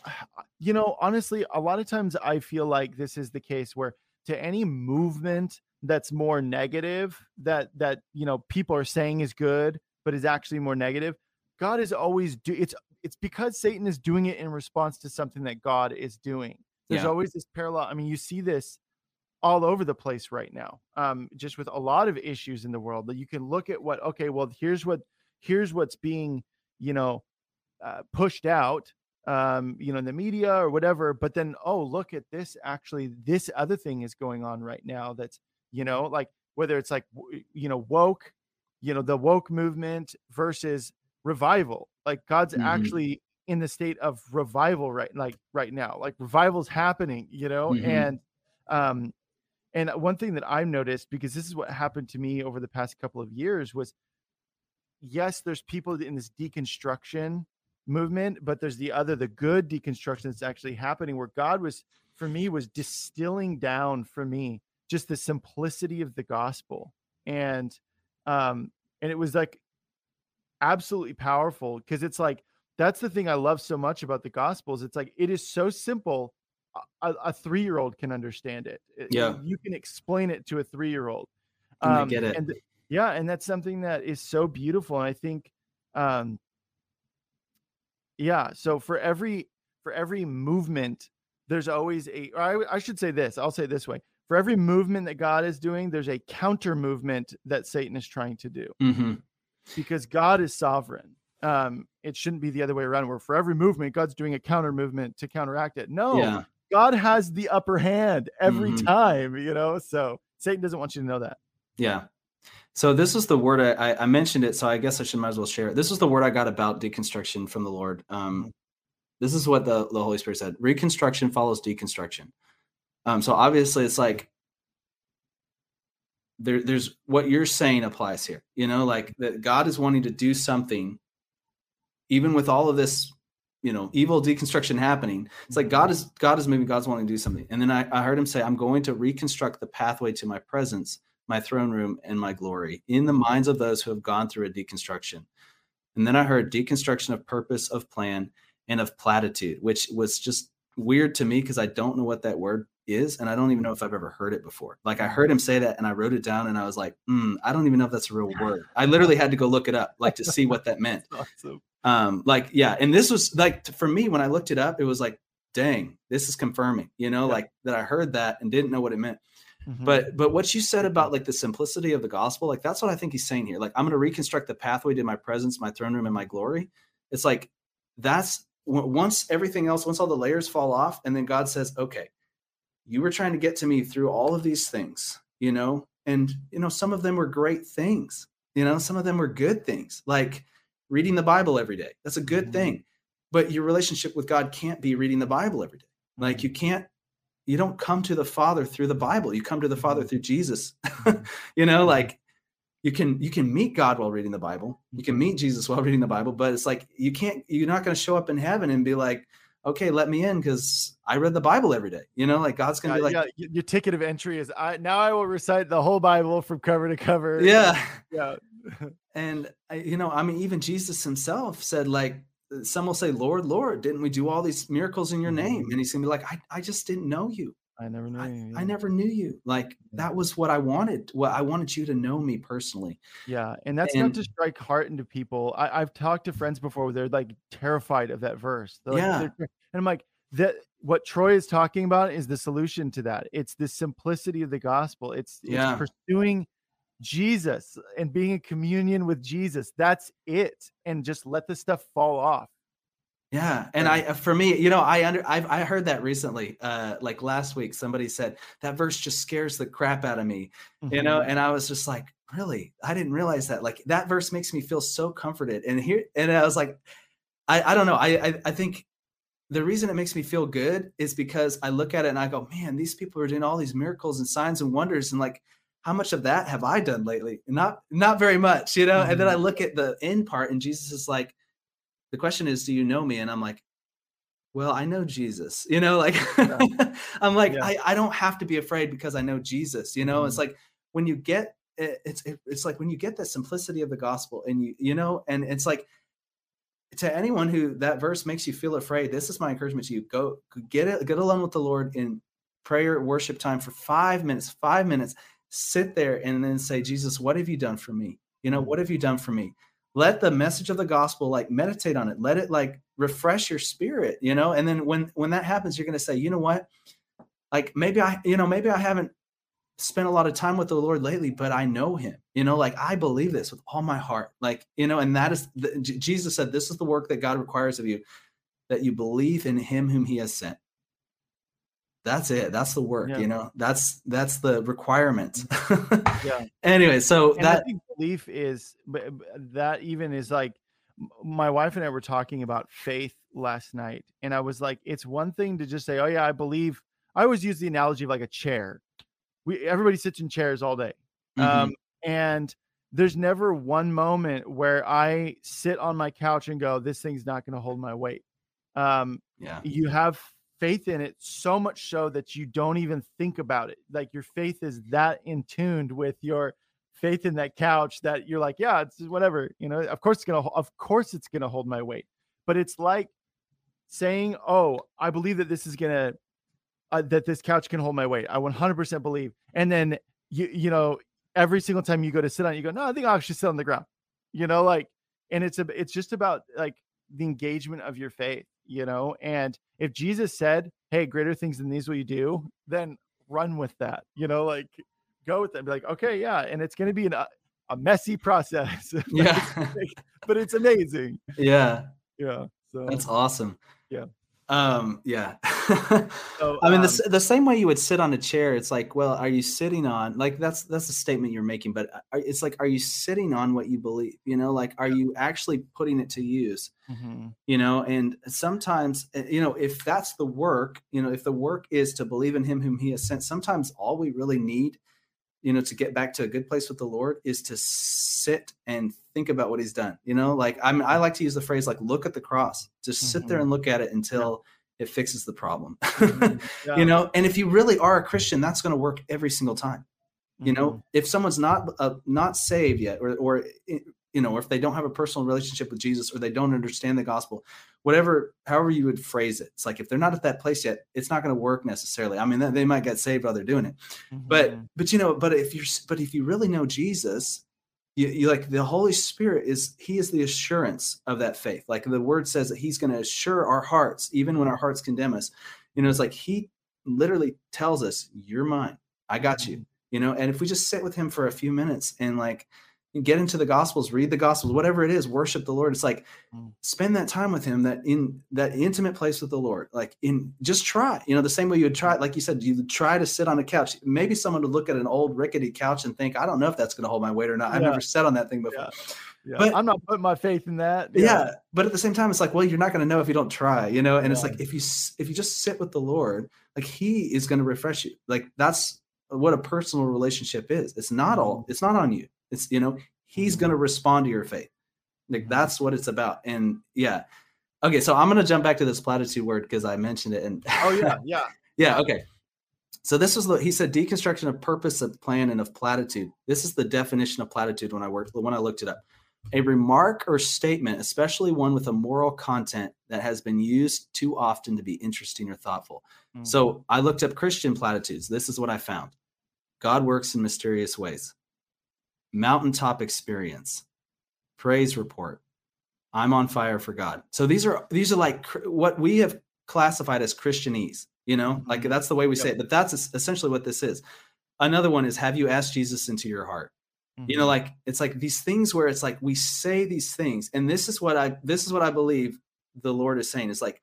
B: you know, honestly, a lot of times I feel like this is the case where to any movement that's more negative that that you know people are saying is good but is actually more negative god is always do it's it's because satan is doing it in response to something that god is doing there's yeah. always this parallel i mean you see this all over the place right now um just with a lot of issues in the world that you can look at what okay well here's what here's what's being you know uh, pushed out um, you know, in the media or whatever. But then, oh, look at this. Actually, this other thing is going on right now that's you know like whether it's like you know woke you know the woke movement versus revival like god's mm-hmm. actually in the state of revival right like right now like revival's happening you know mm-hmm. and um and one thing that i've noticed because this is what happened to me over the past couple of years was yes there's people in this deconstruction movement but there's the other the good deconstruction that's actually happening where god was for me was distilling down for me just the simplicity of the gospel. And um and it was like absolutely powerful because it's like that's the thing i love so much about the gospels. It's like it is so simple. A, a three-year-old can understand it.
C: Yeah.
B: you can explain it to a three-year-old.
C: Um, get it.
B: and yeah and that's something that is so beautiful. And i think um yeah so for every for every movement there's always a I, I should say this i'll say this way for every movement that God is doing, there's a counter movement that Satan is trying to do
C: mm-hmm.
B: because God is sovereign. Um, it shouldn't be the other way around where for every movement, God's doing a counter movement to counteract it. No, yeah. God has the upper hand every mm-hmm. time, you know. So Satan doesn't want you to know that.
C: Yeah. So this is the word I, I mentioned it, so I guess I should might as well share it. This is the word I got about deconstruction from the Lord. Um, mm-hmm. this is what the, the Holy Spirit said: reconstruction follows deconstruction. Um, so obviously, it's like there, there's what you're saying applies here. You know, like that God is wanting to do something, even with all of this, you know, evil deconstruction happening. It's like God is God is maybe God's wanting to do something. And then I, I heard him say, "I'm going to reconstruct the pathway to my presence, my throne room, and my glory in the minds of those who have gone through a deconstruction." And then I heard deconstruction of purpose, of plan, and of platitude, which was just weird to me because I don't know what that word is, and I don't even know if I've ever heard it before. Like I heard him say that, and I wrote it down, and I was like, mm, I don't even know if that's a real word. I literally had to go look it up, like to see what that meant.
B: awesome.
C: Um, like yeah, and this was like for me when I looked it up, it was like, dang, this is confirming, you know,
B: Yeah.
C: like that I heard that and didn't know what it meant.
B: Mhm.
C: But but what you said about like the simplicity of the gospel, like that's what I think he's saying here. Like I'm going to reconstruct the pathway to my presence, my throne room, and my glory. It's like that's once everything else, once all the layers fall off, and then God says, "Okay, you were trying to get to me through all of these things, you know, and you know some of them were great things, you know, some of them were good things, like reading the Bible every day. That's a good
B: Mhm.
C: thing, but your relationship with God can't be reading the Bible every day. Like you can't you don't come to the father through the bible. You come to the mm-hmm. father through jesus. You know like you can you can meet god while reading the bible. You can mm-hmm. meet jesus while reading the bible but it's like you can't you're not going to show up in heaven and be like okay let me in because i read the bible every day. You know like god's going to be like
B: yeah, your ticket of entry is I now I will recite the whole Bible from cover to cover.
C: yeah.
B: Yeah.
C: and you know i mean even jesus himself said like some will say lord lord didn't we do all these miracles in your name mm-hmm. and he's going to be like i, I just didn't know you
B: I never knew.
C: I,
B: you,
C: I never knew you. Like that was what I wanted. What I wanted you to know me personally.
B: Yeah, and that's
C: And-
B: not to strike heart into people. I, I've talked to friends before where they're like terrified of that verse. They're like,
C: Yeah.
B: and I'm like, that what Troy is talking about is the solution to that. It's the simplicity of the gospel. It's, it's
C: Yeah.
B: pursuing Jesus and being in communion with Jesus. That's it. And just let the stuff fall off.
C: Yeah, and I, for me, you know, I under, I've, I heard that recently. Uh, like last week, somebody said that verse just scares the crap out of me. You know,
B: Mhm.
C: and I was just like, really? I didn't realize that. Like that verse makes me feel so comforted. And here, and I was like, I, I don't know. I, I, I think the reason it makes me feel good is because I look at it and I go, man, these people are doing all these miracles and signs and wonders, and like, how much of that have I done lately? Not, not very much, you know. And then I look at the end part, and Jesus is like, the question is, do you know me? And I'm like, well, I know Jesus, you know, like I'm like,
B: Yeah.
C: I, I don't have to be afraid because I know Jesus, you know, it's
B: Mhm.
C: like when you get it- it's it- it's like when you get the simplicity of the gospel and you you know and it's like to anyone who that verse makes you feel afraid this is my encouragement to you go get it get alone with the lord in prayer worship time for five minutes five minutes sit there and then say jesus what have you done for me? You know
B: Mhm.
C: what have you done for me? Let the message of the gospel like meditate on it. Let it like refresh your spirit you know? And then when when that happens you're going to say you know what? Like maybe i you know maybe i haven't spent a lot of time with the lord lately but i know him. You know like i believe this with all my heart. Like you know and that is the, jesus said this is the work that god requires of you that you believe in him whom he has sent that's it that's the work
B: Yeah.
C: you know that's that's the requirement
B: Yeah.
C: anyway so
B: and I
C: that
B: think belief is that even is like my wife and I were talking about faith last night, and I was like, it's one thing to just say, "Oh yeah, I believe." I always use the analogy of like a chair. We everybody sits in chairs all day,
C: Mhm.
B: um, and there's never one moment where I sit on my couch and go, "This thing's not going to hold my weight." Um,
C: yeah
B: you have faith in it so much so that you don't even think about it. Like your faith is that in tuned with your faith in that couch that you're like yeah it's whatever you know? Of course it's gonna of course it's gonna hold my weight. But it's like saying oh i believe that this is gonna uh, that this couch can hold my weight. I 100% believe. And then you you know every single time you go to sit on it you go no i think i'll actually sit on the ground you know like and it's a it's just about like the engagement of your faith you know and if jesus said hey greater things than these will you do then run with that you know like go with that be like okay yeah and it's going to be an, a, a messy process but
C: yeah.
B: it's- but it's amazing.
C: Yeah.
B: Yeah so
C: that's awesome.
B: Yeah.
C: Um yeah
B: so,
C: I mean, the,
B: um,
C: the same way you would sit on a chair, it's like, well, are you sitting on like that's that's a statement you're making, but are, it's like, are you sitting on what you believe? You know, like, are you actually putting it to use?
B: mhm,
C: You know, and sometimes, uh, you know, if that's the work, you know, if the work is to believe in Him whom He has sent, sometimes all we really need, you know, to get back to a good place with the Lord is to sit and think about what He's done. You know, like I'm, I like to use the phrase like, look at the cross, just sit there
B: Mhm.
C: and look at it until it fixes the problem.
B: mhm, yeah.
C: you know and if you really are a christian that's going to work every single time You know,
B: Mhm.
C: if someone's not uh, not saved yet, or or i- you know, or if they don't have a personal relationship with Jesus, or they don't understand the gospel, whatever, however you would phrase it, it's like if they're not at that place yet, it's not going to work necessarily. I mean, they- might get saved while they're doing it, but
B: Mhm.
C: but you know, but if you're but if you really know Jesus, you, you like the Holy Spirit is He is the assurance of that faith. Like the Word says that He's going to assure our hearts, even when our hearts condemn us. You know, it's like He literally tells us, "You're mine. I got you." You know, and if we just sit with Him for a few minutes and like get into the Gospels, read the Gospels, whatever it is, worship the Lord. It's like
B: Mm.
C: spend that time with Him, that in that intimate place with the Lord. Like in just try. You know, the same way you would try, like you said, you try to sit on a couch. Maybe someone would look at an old rickety couch and think, "I don't know if that's going to hold my weight or not. I've never sat on that thing before."
B: Yeah. Yeah.
C: But-
B: I'm not putting my faith in that.
C: yeah but at the same time it's like well you're not going to know if you don't try you know and it's like if you if you just sit with the lord like he is going to refresh you like that's what a personal relationship is it's not all
B: Mm-hmm.
C: it's not on you it's you know he's
B: Mhm.
C: going to respond to your faith like
B: Mhm.
C: that's what it's about and yeah okay so i'm going to jump back to this platitude word because i mentioned it and
B: Oh yeah. Yeah.
C: yeah, okay. So this was the he said deconstruction of purpose of plan and of platitude. This is the definition of platitude when I worked when I looked it up. A remark or statement, especially one with a moral content that has been used too often to be interesting or thoughtful.
B: Mm.
C: So I looked up Christian platitudes. This is what I found. God works in mysterious ways. Mountaintop experience. Praise report. I'm on fire for God. So these are these are like cr- what we have classified as Christianese, you know? Like
B: Mhm.
C: that's the way we say it, but that's essentially what this is. Another one is have you asked Jesus into your heart? you know
B: Mhm.
C: like it's like these things where it's like we say these things and this is what i this is what i believe the lord is saying is like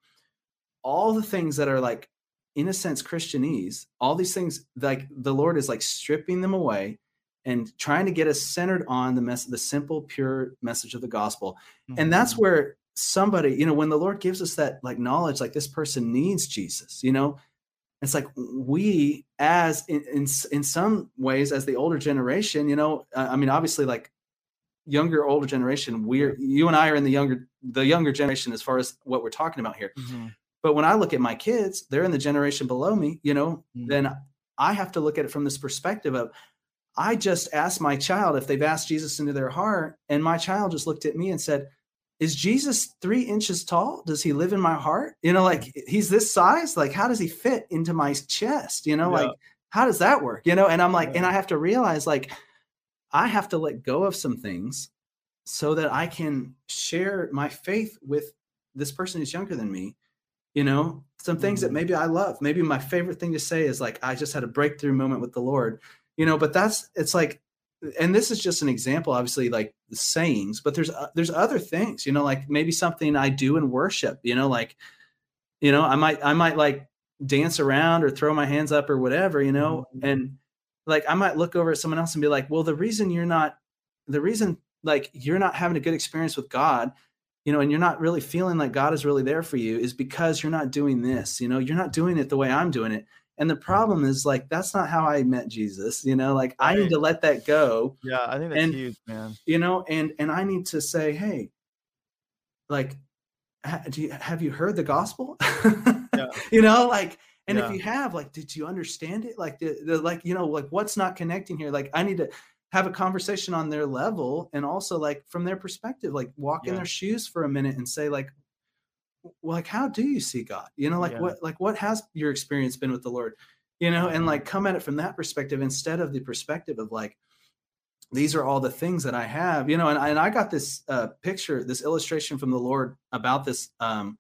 C: all the things that are like in a sense christianese all these things like the lord is like stripping them away and trying to get us centered on the mess the simple pure message of the gospel and that's
B: Mhm.
C: where somebody you know when the lord gives us that like knowledge like this person needs jesus you know it's like we as in, in in some ways as the older generation you know uh, i mean obviously like younger older generation we're you and i are in the younger the younger generation as far as what we're talking about here
B: Mhm.
C: but when i look at my kids they're in the generation below me you know
B: Mhm.
C: then i have to look at it from this perspective of i just asked my child if they've asked jesus into their heart and my child just looked at me and said is jesus three inches tall? Does he live in my heart? You know like he's this size like how does he fit into my chest? You know
B: Yeah.
C: like how does that work? You know and i'm like and i have to realize like i have to let go of some things so that i can share my faith with this person who's younger than me you know? Some things that
B: Mhm.
C: maybe i love. Maybe my favorite thing to say is like i just had a breakthrough moment with the lord you know but that's it's like and this is just an example obviously like the sayings but there's uh, there's other things you know like maybe something i do in worship you know like you know i might i might like dance around or throw my hands up or whatever you know
B: Mhm.
C: and like i might look over at someone else and be like well the reason you're not the reason like you're not having a good experience with god you know and you're not really feeling like god is really there for you is because you're not doing this you know you're not doing it the way i'm doing it and the problem is like that's not how i met jesus you know like i need to let that go
B: Yeah, I think that's
C: And-
B: huge, man.
C: you know and and i need to say hey like ha, do you, have you heard the gospel
B: Yeah.
C: you know like and
B: Yeah.
C: if you have like did you understand it like the, the like you know like what's not connecting here like i need to have a conversation on their level and also like from their perspective like walk in their shoes for a minute and say like like how do you see god you know like
B: Yeah.
C: what like what has your experience been with the lord you know and like come at it from that perspective instead of the perspective of like these are all the things that I have, you know, and I, and I got this uh, picture, this illustration from the Lord about this um,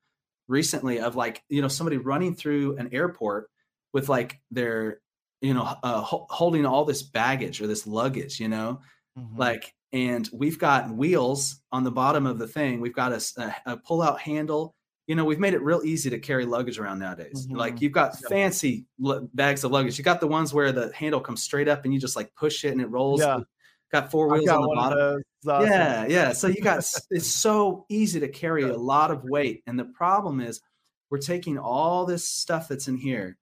C: recently of like, you know, somebody running through an airport with like their, you know, uh, ho- holding all this baggage or this luggage, you know,
B: Mhm.
C: like, and we've got wheels on the bottom of the thing. We've got a pull out handle. You know, we've made it real easy to carry luggage around nowadays. Like
B: Mhm.
C: you've got
B: Yeah.
C: fancy lu- bags of luggage. You got the ones where the handle comes straight up and you just like push it and it rolls.
B: Yeah.
C: Got four wheels
B: got
C: on the bottom.
B: awesome.
C: Yeah, yeah. So you got it's so easy to carry a lot of weight, and the problem is we're taking all this stuff that's in here.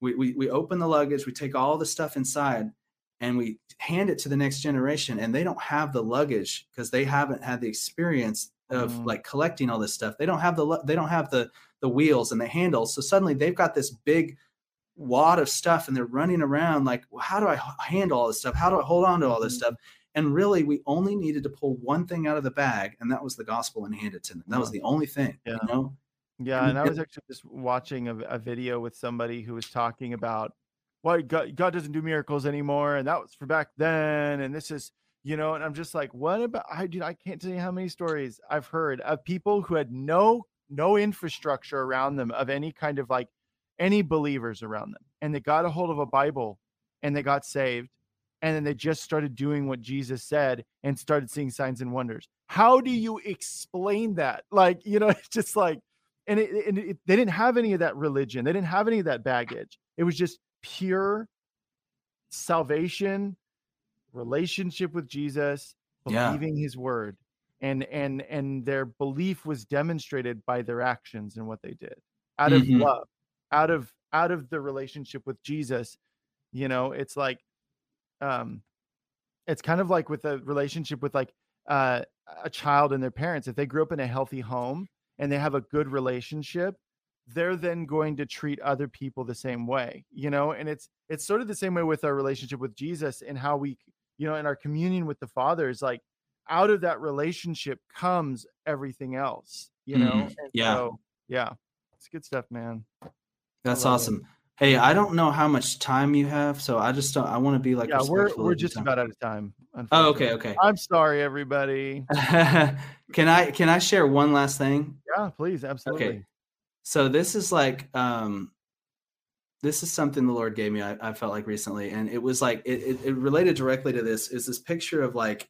C: We we we open the luggage, we take all the stuff inside, and we hand it to the next generation, and they don't have the luggage because they haven't had the experience of
B: Mhm.
C: like collecting all this stuff. They don't have the they don't have the the wheels and the handles. So suddenly they've got this big wad of stuff and they're running around like, well, how do I handle all this stuff? How do I hold on to all this mm-hmm. stuff? And really, we only needed to pull one thing out of the bag, and that was the gospel and hand it to them. That was the only thing, yeah. you know?
B: Yeah. And I was actually just watching a, a video with somebody who was talking about why God, God doesn't do miracles anymore. And that was for back then. And this is, you know, and I'm just like, what about I dude, I can't tell you how many stories I've heard of people who had no no infrastructure around them of any kind of like any believers around them. And they got a hold of a Bible and they got saved. And then they just started doing what Jesus said and started seeing signs and wonders. How do you explain that? Like, you know, it's just like, and, it, and it, they didn't have any of that religion. They didn't have any of that baggage. It was just pure salvation, relationship with Jesus, believing yeah. his word. And and and their belief was demonstrated by their actions and what they did out of mm-hmm. love out of out of the relationship with Jesus, you know, it's like um it's kind of like with a relationship with like uh, a child and their parents. If they grew up in a healthy home and they have a good relationship, they're then going to treat other people the same way, you know, and it's it's sort of the same way with our relationship with Jesus and how we, you know, in our communion with the Father is like out of that relationship comes everything else, you know. Mm,
C: yeah. So,
B: yeah. It's good stuff, man.
C: That's awesome. It. Hey, I don't know how much time you have, so I just don't. I want to be like.
B: Yeah, we're we're just about out of time.
C: Oh, okay, okay.
B: I'm sorry, everybody.
C: can I can I share one last thing?
B: Yeah, please, absolutely. Okay.
C: So this is like um, this is something the Lord gave me. I, I felt like recently, and it was like it, it, it related directly to this. Is this picture of like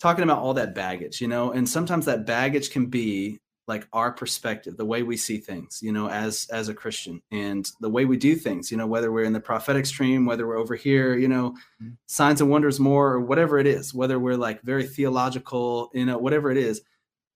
C: talking about all that baggage, you know, and sometimes that baggage can be like our perspective the way we see things you know as as a christian and the way we do things you know whether we're in the prophetic stream whether we're over here you know mm-hmm. signs and wonders more or whatever it is whether we're like very theological you know whatever it is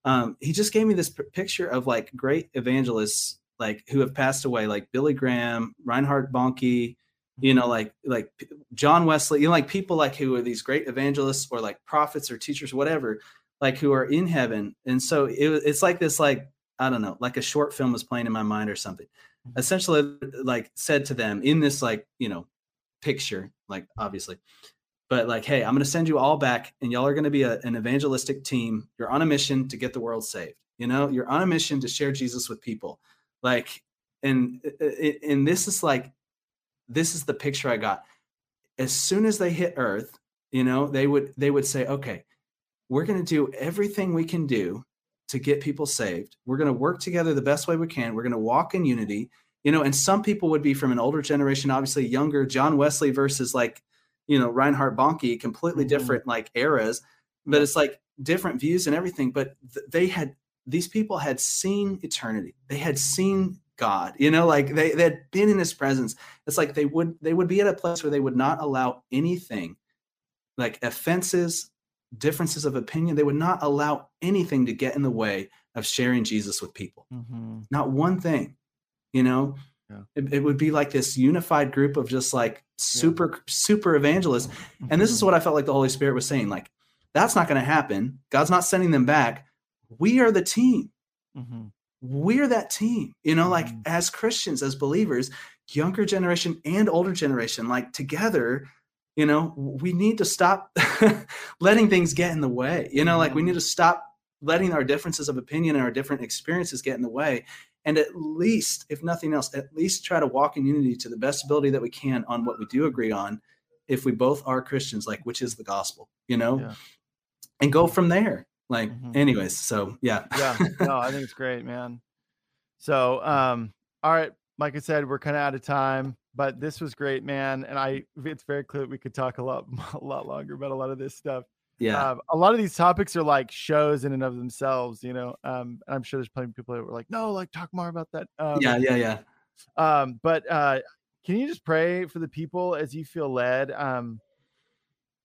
C: um he just gave me this p- picture of like great evangelists like who have passed away like billy graham reinhard bonnke you know mm-hmm. like like john wesley you know like people like who are these great evangelists or like prophets or teachers whatever like who are in heaven. And so it, it's like this like i don't know like a short film was playing in my mind or something. Mm-hmm. essentially like said to them in this like you know picture like obviously but like hey i'm going to send you all back and y'all are going to be a, an evangelistic team. You're on a mission to get the world saved. You know you're on a mission to share jesus with people like and and this is like this is the picture i got as soon as they hit earth you know they would they would say okay we're going to do everything we can do to get people saved. We're going to work together the best way we can. We're going to walk in unity. You know, and some people would be from an older generation, obviously younger, John Wesley versus like, you know, Reinhard Bonnke, completely mm-hmm. different like eras, but it's like different views and everything. But th- they had these people had seen eternity. They had seen God, you know, like they, they had been in his presence. It's like they would they would be at a place where they would not allow anything like offenses, differences of opinion, they would not allow anything to get in the way of sharing Jesus with people. Mm-hmm. Not one thing, you know. Yeah. It, it, would be like this unified group of just like super yeah. super evangelists. Mm-hmm. And this is mm-hmm. what I felt like the Holy Spirit was saying. Like, that's not going to happen. God's not sending them back. We are the team. Mm-hmm. We're that team. You know, like mm-hmm. as Christians, as believers, younger generation and older generation, like together, you know we need to stop letting things get in the way you know like we need to stop letting our differences of opinion and our different experiences get in the way and at least if nothing else at least try to walk in unity to the best ability that we can on what we do agree on if we both are christians like which is the gospel you know yeah. and go from there like mm-hmm. anyways so yeah
B: yeah no i think it's great man so um all right like i said we're kind of out of time but this was great, man. And I, it's very clear we could talk a lot, a lot longer about a lot of this stuff.
C: Yeah.
B: Um, a lot of these topics are like shows in and of themselves, you know. Um, I'm sure there's plenty of people that were like, no, like talk more about that.
C: Um, yeah, yeah, yeah.
B: Um, but uh, can you just pray for the people as you feel led? Um,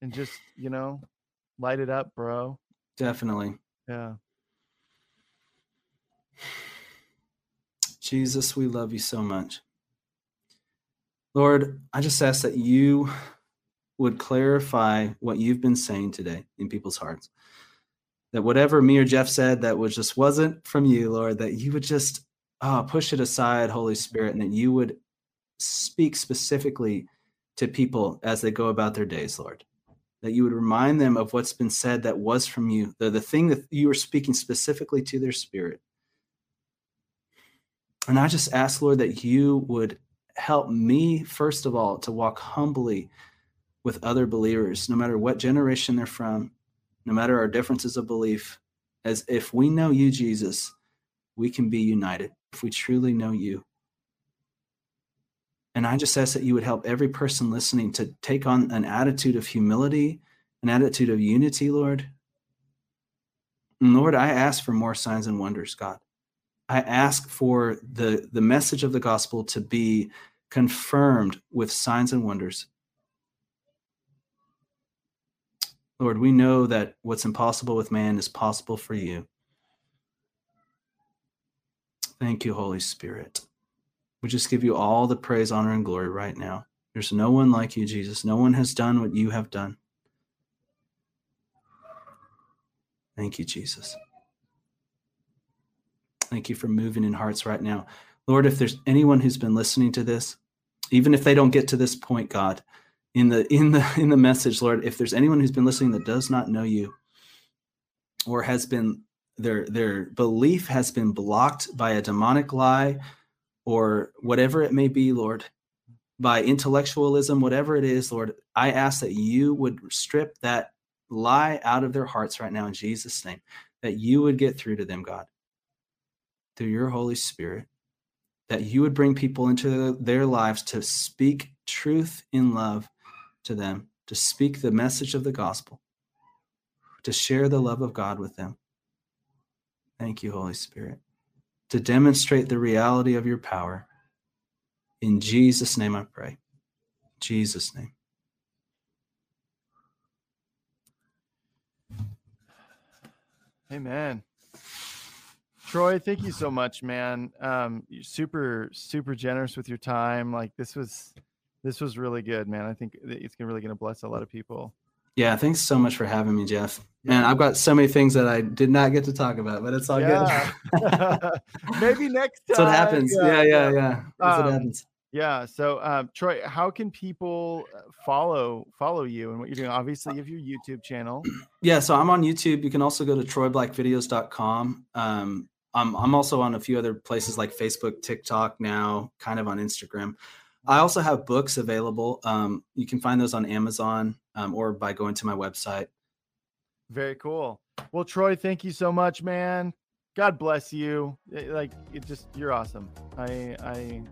B: and just you know, light it up, bro.
C: Definitely.
B: Yeah.
C: Jesus, we love you so much. Lord, I just ask that you would clarify what you've been saying today in people's hearts. That whatever me or Jeff said that was just wasn't from you, Lord, that you would just oh, push it aside, Holy Spirit, and that you would speak specifically to people as they go about their days, Lord. That you would remind them of what's been said that was from you, the, the thing that you were speaking specifically to their spirit. And I just ask, Lord, that you would help me, first of all, to walk humbly with other believers, no matter what generation they're from, no matter our differences of belief, as if we know you, Jesus, we can be united if we truly know you. And I just ask that you would help every person listening to take on an attitude of humility, an attitude of unity, Lord. And Lord, I ask for more signs and wonders, God. I ask for the, the message of the gospel to be confirmed with signs and wonders. Lord, we know that what's impossible with man is possible for you. Thank you, Holy Spirit. We just give you all the praise, honor, and glory right now. There's no one like you, Jesus. No one has done what you have done. Thank you, Jesus. Thank you for moving in hearts right now. Lord, if there's anyone who's been listening to this, even if they don't get to this point, God, in the in the in the message lord if there's anyone who's been listening that does not know you or has been their their belief has been blocked by a demonic lie or whatever it may be lord by intellectualism whatever it is lord i ask that you would strip that lie out of their hearts right now in jesus name that you would get through to them god through your holy spirit that you would bring people into their lives to speak truth in love to them, to speak the message of the gospel, to share the love of God with them. Thank you, Holy Spirit, to demonstrate the reality of your power. In Jesus' name I pray. Jesus' name.
B: Amen. Troy, thank you so much, man. Um, you're super, super generous with your time. Like this was this was really good, man. I think it's really going to bless a lot of people.
C: Yeah, thanks so much for having me, Jeff. Man, I've got so many things that I did not get to talk about, but it's all yeah.
B: good. Maybe next time.
C: That's what happens. Yeah, yeah, yeah. yeah. That's um, what happens.
B: Yeah. So, um, Troy, how can people uh, follow follow you and what you're doing? Obviously, you have your YouTube channel.
C: Yeah. So I'm on YouTube. You can also go to troyblackvideos.com. Um, I'm I'm also on a few other places like Facebook, TikTok now, kind of on Instagram. I also have books available. Um, you can find those on Amazon um, or by going to my website.
B: Very cool. Well, Troy, thank you so much, man. God bless you. It, like it just you're awesome. I I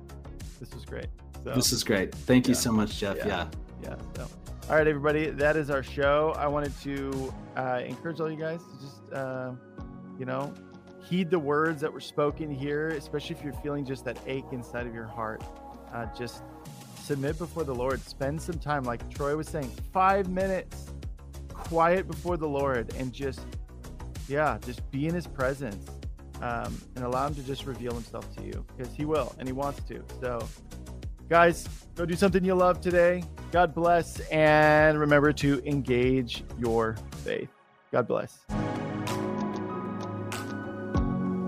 B: this was great.
C: So, this is great. Thank yeah. you so much, Jeff. Yeah.
B: Yeah. yeah so. All right, everybody. That is our show. I wanted to uh, encourage all you guys to just uh, you know heed the words that were spoken here, especially if you're feeling just that ache inside of your heart uh, just submit before the Lord. Spend some time, like Troy was saying, five minutes quiet before the Lord and just, yeah, just be in his presence um, and allow him to just reveal himself to you because he will and he wants to. So, guys, go do something you love today. God bless. And remember to engage your faith. God bless.